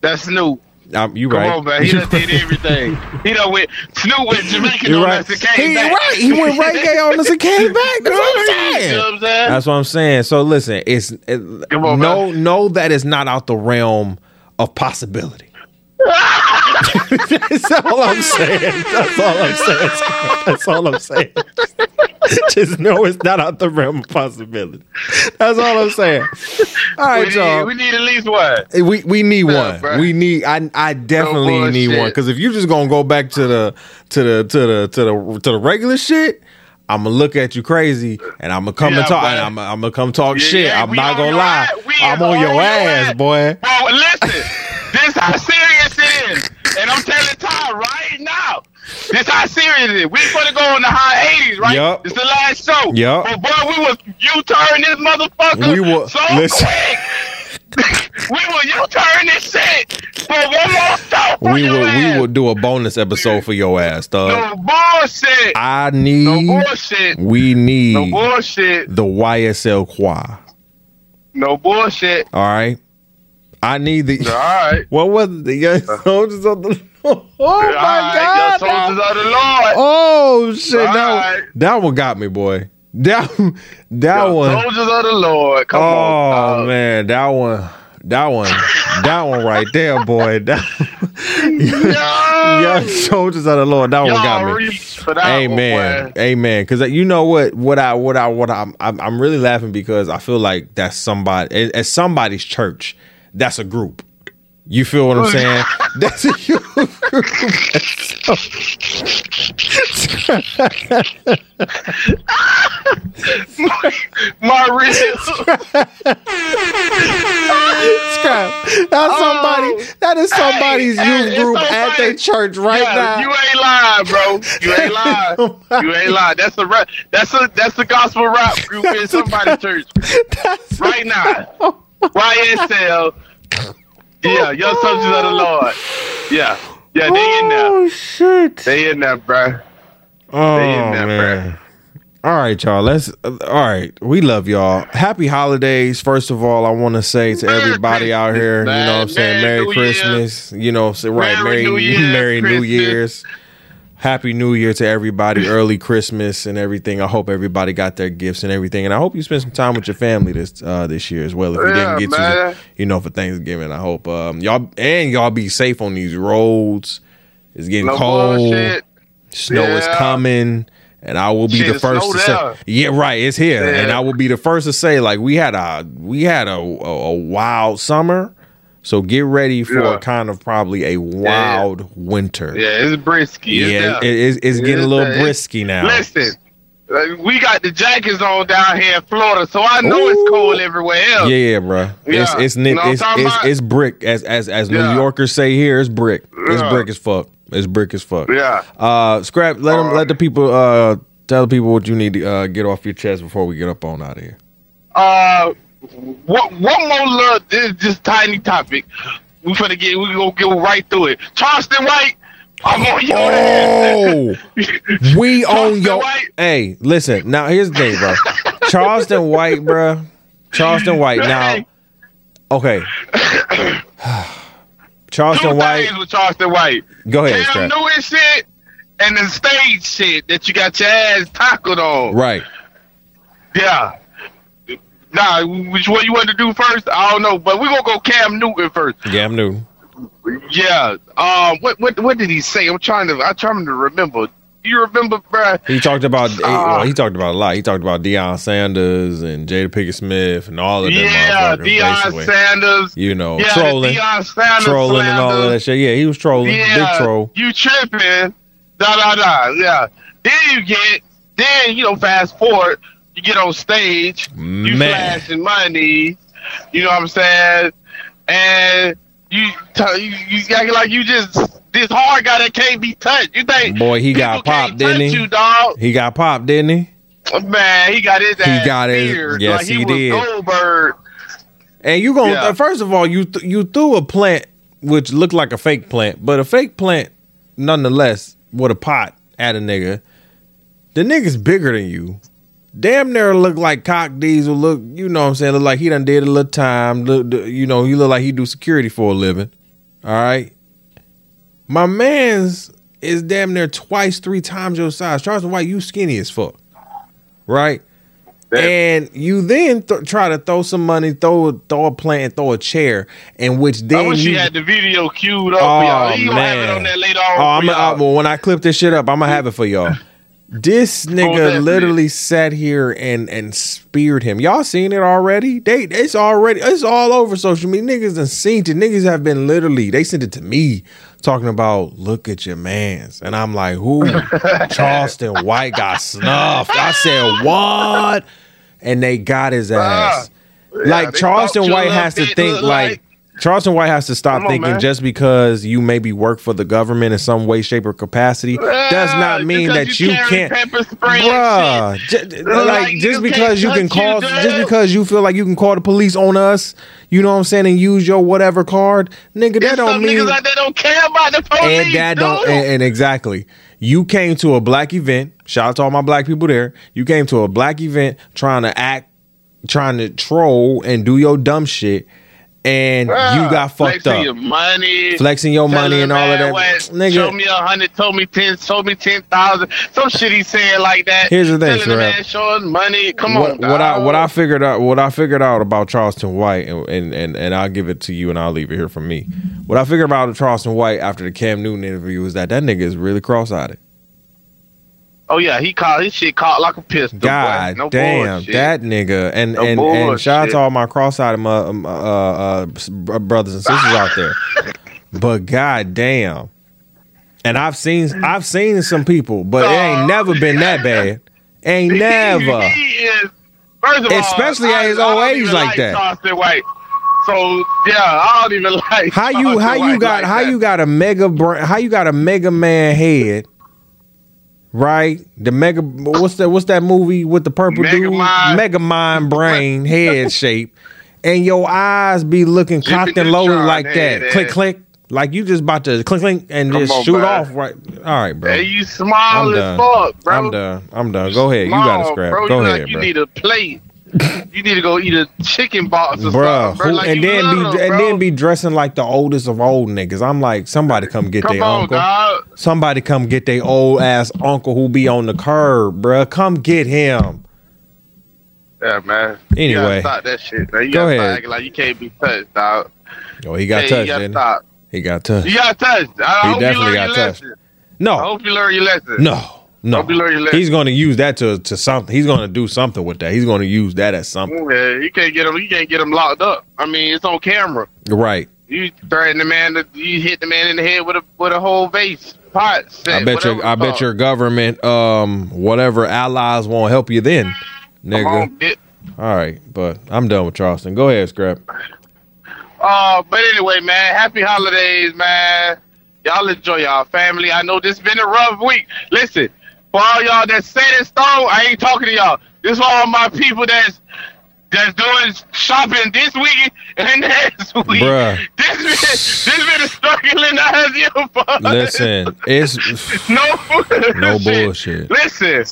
That's Snoop. Um, you Come right. on, man. He done did everything. he done went Snoop went Jamaican You're on right. us and came He back. right. He went reggae on us and came back. That's what I'm You saying. know what I'm saying? That's what I'm saying. So listen, it's it, on, no man. no that is not out the realm of possibility. That's all I'm saying. That's all I'm saying. That's all I'm saying. Just know it's not out the realm of possibility. That's all I'm saying. All right, we, y'all. need, we need at least one. We we need one. bruh. we need. I I definitely No need one because if you're just gonna go back to the to the to the to the to the regular shit, I'm gonna look at you crazy and I'm gonna come Yeah, and talk. And I'm I'm gonna come talk Yeah, shit. yeah, I'm not gonna lie. I'm on your ass, ass. boy. Bro, listen. this it is. And I'm telling Ty right now. This is how serious it is. We're gonna go on the high 80s, right? Yup. It's the last show. Yup. But boy, we was U-turn this motherfucker We will- so listen. quick. we will you turn this shit for one more show. for We will we will do a bonus episode for your ass, dog. No bullshit. I need no bullshit. we need No bullshit. the YSL choir. No bullshit. All right. I need the. All right. What was it? the young uh, soldiers of the? Oh my right, God! your soldiers of the Lord. Oh shit! All that, right. that one got me, boy. That that Your one. Soldiers of the Lord. Come oh on. dog. man, that one. That one. that one right there, boy. That, Yo, young soldiers of the Lord. That one got me. Amen. one. Amen. Because you know what? What I what I what I'm, I'm I'm really laughing because I feel like that's somebody at somebody's church. That's a group. You feel what I'm saying? That's a youth group. My real. Scrap. That's somebody. Oh. That is somebody's Hey, youth group it's so at their church right Yeah, now. You ain't lying, bro. You ain't lying. Oh you ain't lying. That's a rap. That's a that's the gospel rap group in somebody's church That's right now. Oh YSL. Yeah, young soldiers of the Lord. Yeah, yeah, they in there. Oh shit. They in there, bro. Oh They in there, man. All right, y'all. Let's. uh, all right, we love y'all. Happy holidays. First of all, I want to say to Merry everybody out here, you know what I'm saying, Merry Merry New Year. Christmas. You know, say right, Merry Merry New Year, Merry New Year's. Happy New Year to everybody. Early Christmas and everything. I hope everybody got their gifts and everything, and I hope you spent some time with your family this uh, this year as well. If you Yeah, didn't get man. to, you know, for Thanksgiving, I hope um, y'all and y'all be safe on these roads. It's getting No cold. bullshit. Snow is coming, and I will be Shit, the first to say, there. "Yeah, right, it's here." Yeah. And I will be the first to say, like we had a we had a a, a wild summer, so get ready for Yeah. kind of probably a wild winter. Yeah, it's brisky. It's Yeah, it- it's, it's getting a little brisky now. Listen, we got the jackets on down here in Florida, so I know it's cold everywhere else. Yeah, yeah, bro. It's Yeah. it's You nip, know it's it's, it's brick as as as New Yeah. Yorkers say here. It's brick. It's brick as fuck. It's brick as fuck. Yeah. Uh, scrap. Let them. Uh, let the people. Uh, tell the people what you need to uh, get off your chest before we get up on out of here. Uh, one, one more love. this is just tiny topic. We finna get, we gonna go right through it. Charleston White, I'm on your Oh, ass. we on your. White. Hey, listen. Now here's the thing, bro. Charleston White, bro. Charleston White. Now, okay. two Charleston White. things with Charleston White. Go ahead, Cam. Newton shit and the stage shit that you got your ass tackled on. Right. Yeah. Nah, which one you want to do first? I don't know, but we're gonna go Cam Newton first. Yeah, I'm new. Yeah. Um. What what what did he say? I'm trying to I'm trying to remember. You remember, bruh? He talked about he, Ah. well, he talked about a lot. He talked about Deion Sanders and Jada Pinkett Smith and all of them Yeah. Deion basically. Sanders. You know, yeah, trolling, Deion Sanders trolling, and all of that shit. Yeah, he was trolling, Yeah, big troll. you tripping? Da da da. Yeah. Then you get, then you know, fast forward, you get on stage, you flashing money. You know what I'm saying? And you, t- you, you act like you just this hard guy that can't be touched. You think? Boy, he got popped, didn't he? You dog, He got popped, didn't he? man. He got his ass got his- yes, like he he, did. Goldberg. And you going Yeah. first of all, you th- you threw a plant which looked like a fake plant, but a fake plant nonetheless with a pot at a nigga. The nigga's bigger than you. Damn near look like Cock Diesel. Look, you know what I'm saying? Look like he done did a little time. Look, you know, he look like he do security for a living. All right. My man's is damn near twice, three times your size. Charleston White, you skinny as fuck. Right? And you then th- try to throw some money, throw a, throw a plant, throw a chair, in which I then wish you. you had the video queued up. Oh, y'all. You have it man. on there later on. oh, I'm uh, well, when I clip this shit up, I'm gonna have it for y'all. This nigga definitely. literally sat here and and speared him. Y'all seen it already? They it's already it's all over social media. Niggas done seen it. Niggas have been literally they sent it to me talking about look at your mans. And I'm like, who? Charleston White got snuffed. I said, what? And they got his ass. like Ah. they Charleston White has to think like, like- Charleston White has to stop on, thinking man. just because you maybe work for the government in some way, shape, or capacity does not Ah, mean that you, carry can't, pepper spray and bruh. j- Like, like just because you can touch you, call, just because you feel like you can call the police on us, you know what I'm saying, and use your whatever card, nigga. That don't mean niggas out there don't care about the police. and that don't dude. and, and exactly you came to a black event shout out to all my black people there you came to a black event trying to act trying to troll and do your dumb shit and you got fucked flexing up Your money, Flexing your money and all of that. Nigga. Show me a hundred, told me ten, told me ten thousand. Some shit he saying like that. Here's the thing, telling the man showing money. Come what, on, what I what I figured out what I figured out about Charleston White and, and and and I'll give it to you and I'll leave it here for me. What I figured about Charleston White after the Cam Newton interview was that that nigga is really cross-eyed. Oh yeah, he caught his shit caught like a pistol. boy. God no damn, bullshit. that nigga, and No and and shout out to all my cross-eyed uh, um, uh, uh, brothers and sisters out there. But god damn, and I've seen I've seen some people, but it ain't never been that bad. Ain't never. He is, first of all, Especially at his old age even like that. So yeah, I don't even like How you how you got like how that. you got a mega how you got a mega man head, right? The mega what's that what's that movie with the purple dude? Megamind. Mega mind brain head shape, and your eyes be looking cocked and loaded like that, click click, like you just about to click click and Come just on, shoot man. off right. All right, bro. Hey, you I'm as done. fuck, bro. I'm done. I'm done. Go ahead. You got to scrap. Bro, Go you ahead, like you bro. need a plate. You need to go eat a chicken box or Bruh, something, bro. who- Like and then be and bro. then be dressing like the oldest of old niggas. I'm like, somebody come get Come their on, uncle. dog. Somebody come get their old ass uncle who be on the curb, bruh. Come get him. Yeah, man. Anyway. stop that shit. Man. You Go ahead. Stop like you can't be touched, dog. Oh, he got Hey, touched, You gotta he? He got touched. You got touched. I He hope definitely you got your touched. lesson. I No, hope you learn your lesson. no, no. Hope you learn your lesson. He's going to use that to to something. He's going to do something with that. He's going to use that as something. Yeah, you can't get him. You can't get him locked up. I mean, it's on camera. Right. You threaten the man. To, you hit the man in the head with a with a whole vase pot. Set, I bet your I bet your government, um, whatever allies won't help you then, nigga. All right, but I'm done with Charleston. Go ahead, scrap. Uh, but anyway, man, happy holidays, man. Y'all enjoy y'all family. I know this been a rough week. Listen, for all y'all that set in stone, I ain't talking to y'all. This for all my people that's that's doing shopping this week and next week. Bruh. This been this been struggling as you. Listen, it's no no bullshit. Listen,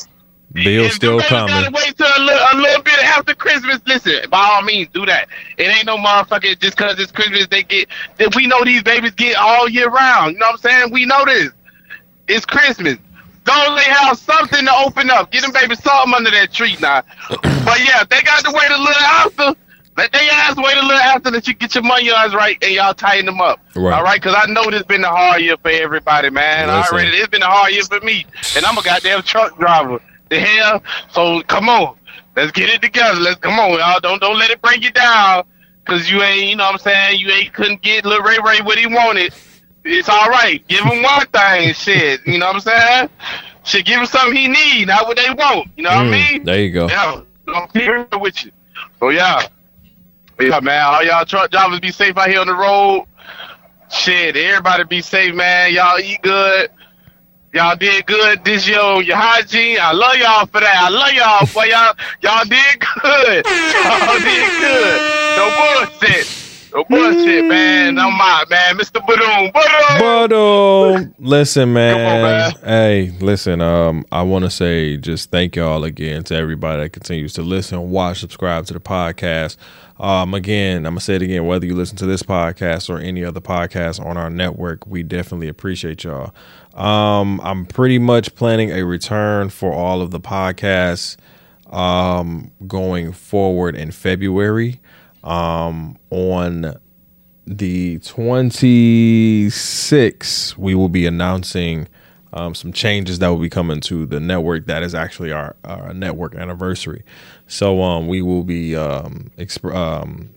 Bill's if still coming. Wait till a little, a little bit after Christmas. Listen, by all means, do that. It ain't no motherfucker just cause it's Christmas. They get. That we know these babies get all year round. You know what I'm saying? We know this. It's Christmas. Don't they have something to open up? Get them babies something under that tree now. but yeah, they got to wait a little after. Let they ass wait a little after that you get your money eyes right and y'all tighten them up. Right. All right, because I know this has been a hard year for everybody, man. Listen. already it's been a hard year for me, and I'm a goddamn truck driver. The hell, so come on, let's get it together. Let's come on, y'all. Don't don't let it bring you down, cause you ain't, you know what I'm saying? You ain't couldn't get Lil Ray Ray what he wanted. It's all right. Give him one thing, shit. You know what I'm saying? Shit, give him something he need, not what they want. You know what I Mm, mean? there you go. Yeah, I'm here with you. So yeah, yeah, man. All y'all truck drivers be safe out here on the road. Shit, everybody be safe, man. Y'all eat good. Y'all did good this year on your hygiene. I love y'all for that. I love y'all, boy. Y'all, y'all did good. Y'all did good. No bullshit. No bullshit, man. I'm out, man. Mr. Badoom. Badoom. Um, listen, man. man. Hey, listen. Um, I want to say just thank y'all again to everybody that continues to listen, watch, subscribe to the podcast. Um, again, I'm gonna say it again. Whether you listen to this podcast or any other podcast on our network, we definitely appreciate y'all. Um, I'm pretty much planning a return for all of the podcasts um, going forward in February. Um, on the 26th, we will be announcing um, some changes that will be coming to the network. That is actually our, our network anniversary. So um, we will be um, exp- um,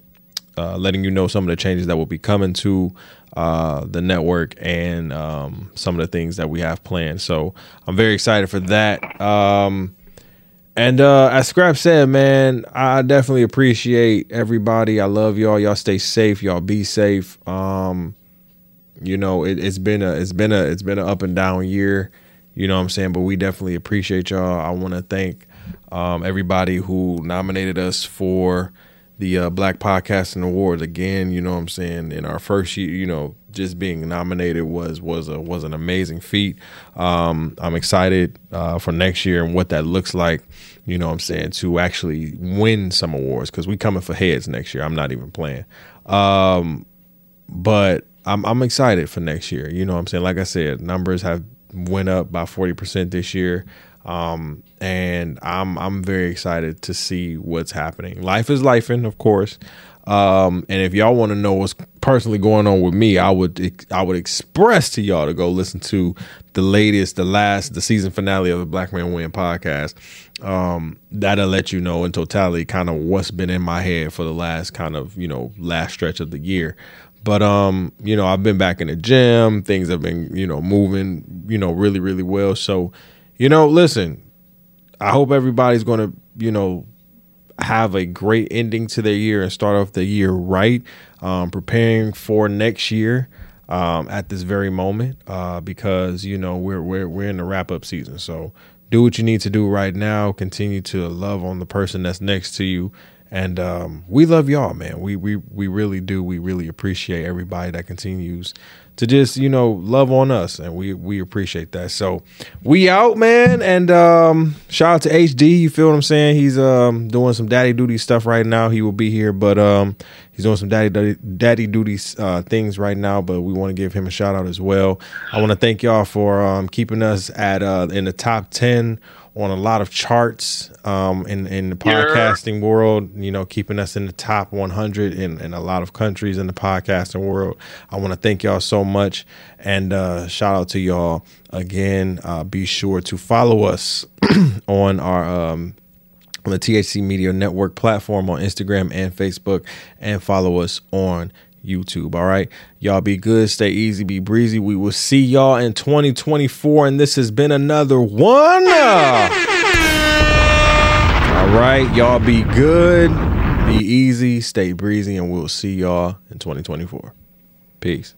uh, letting you know some of the changes that will be coming to uh, the network and um, some of the things that we have planned. So I'm very excited for that. Um, and uh, as Scrap said, man, I definitely appreciate everybody. I love y'all. Y'all stay safe. Y'all be safe. Um, you know, it, it's been a it's been a it's been an up and down year. You know what I'm saying? But we definitely appreciate y'all. I want to thank um, everybody who nominated us for the uh, Black Podcasting Awards again. You know what I'm saying? In our first year, you know, just being nominated was was a was an amazing feat. Um, I'm excited uh, for next year and what that looks like. You know what I'm saying to actually win some awards because we coming for heads next year. I'm not even playing. Um, but I'm I'm excited for next year. You know what I'm saying? Like I said, numbers have went up by 40% this year. Um, and I'm I'm very excited to see what's happening. Life is lifing, of course. Um, and if y'all want to know what's personally going on with me, I would I would express to y'all to go listen to the latest, the last, the season finale of the Black Man Win podcast. Um, that'll let you know in totality kind of what's been in my head for the last kind of you know last stretch of the year. But um, you know, I've been back in the gym. Things have been you know moving you know really really well. So you know, listen, I hope everybody's going to you know have a great ending to their year and start off the year right, um, preparing for next year um, at this very moment uh, because you know we're we're we're in the wrap up season. So do what you need to do right now. Continue to love on the person that's next to you. And um, we love y'all, man. We we we really do. We really appreciate everybody that continues to just you know love on us, and we we appreciate that. So we out, man. And um, shout out to HD. You feel what I'm saying? He's um, doing some daddy duty stuff right now. He will be here, but um, he's doing some daddy daddy, daddy duty uh, things right now. But we want to give him a shout out as well. I want to thank y'all for um, keeping us at uh, in the top ten on a lot of charts um, in in the podcasting yeah. world. You know, keeping us in the top 100 in, in a lot of countries in the podcasting world. I want to thank y'all so much, and uh, shout out to y'all again. Uh, be sure to follow us on our. Um, on the THC Media Network platform on Instagram and Facebook, and follow us on YouTube. All right. Y'all be good. Stay easy. Be breezy. We will see y'all in 2024. And this has been another one. All right. Y'all be good. Be easy. Stay breezy. And we'll see y'all in 2024. Peace.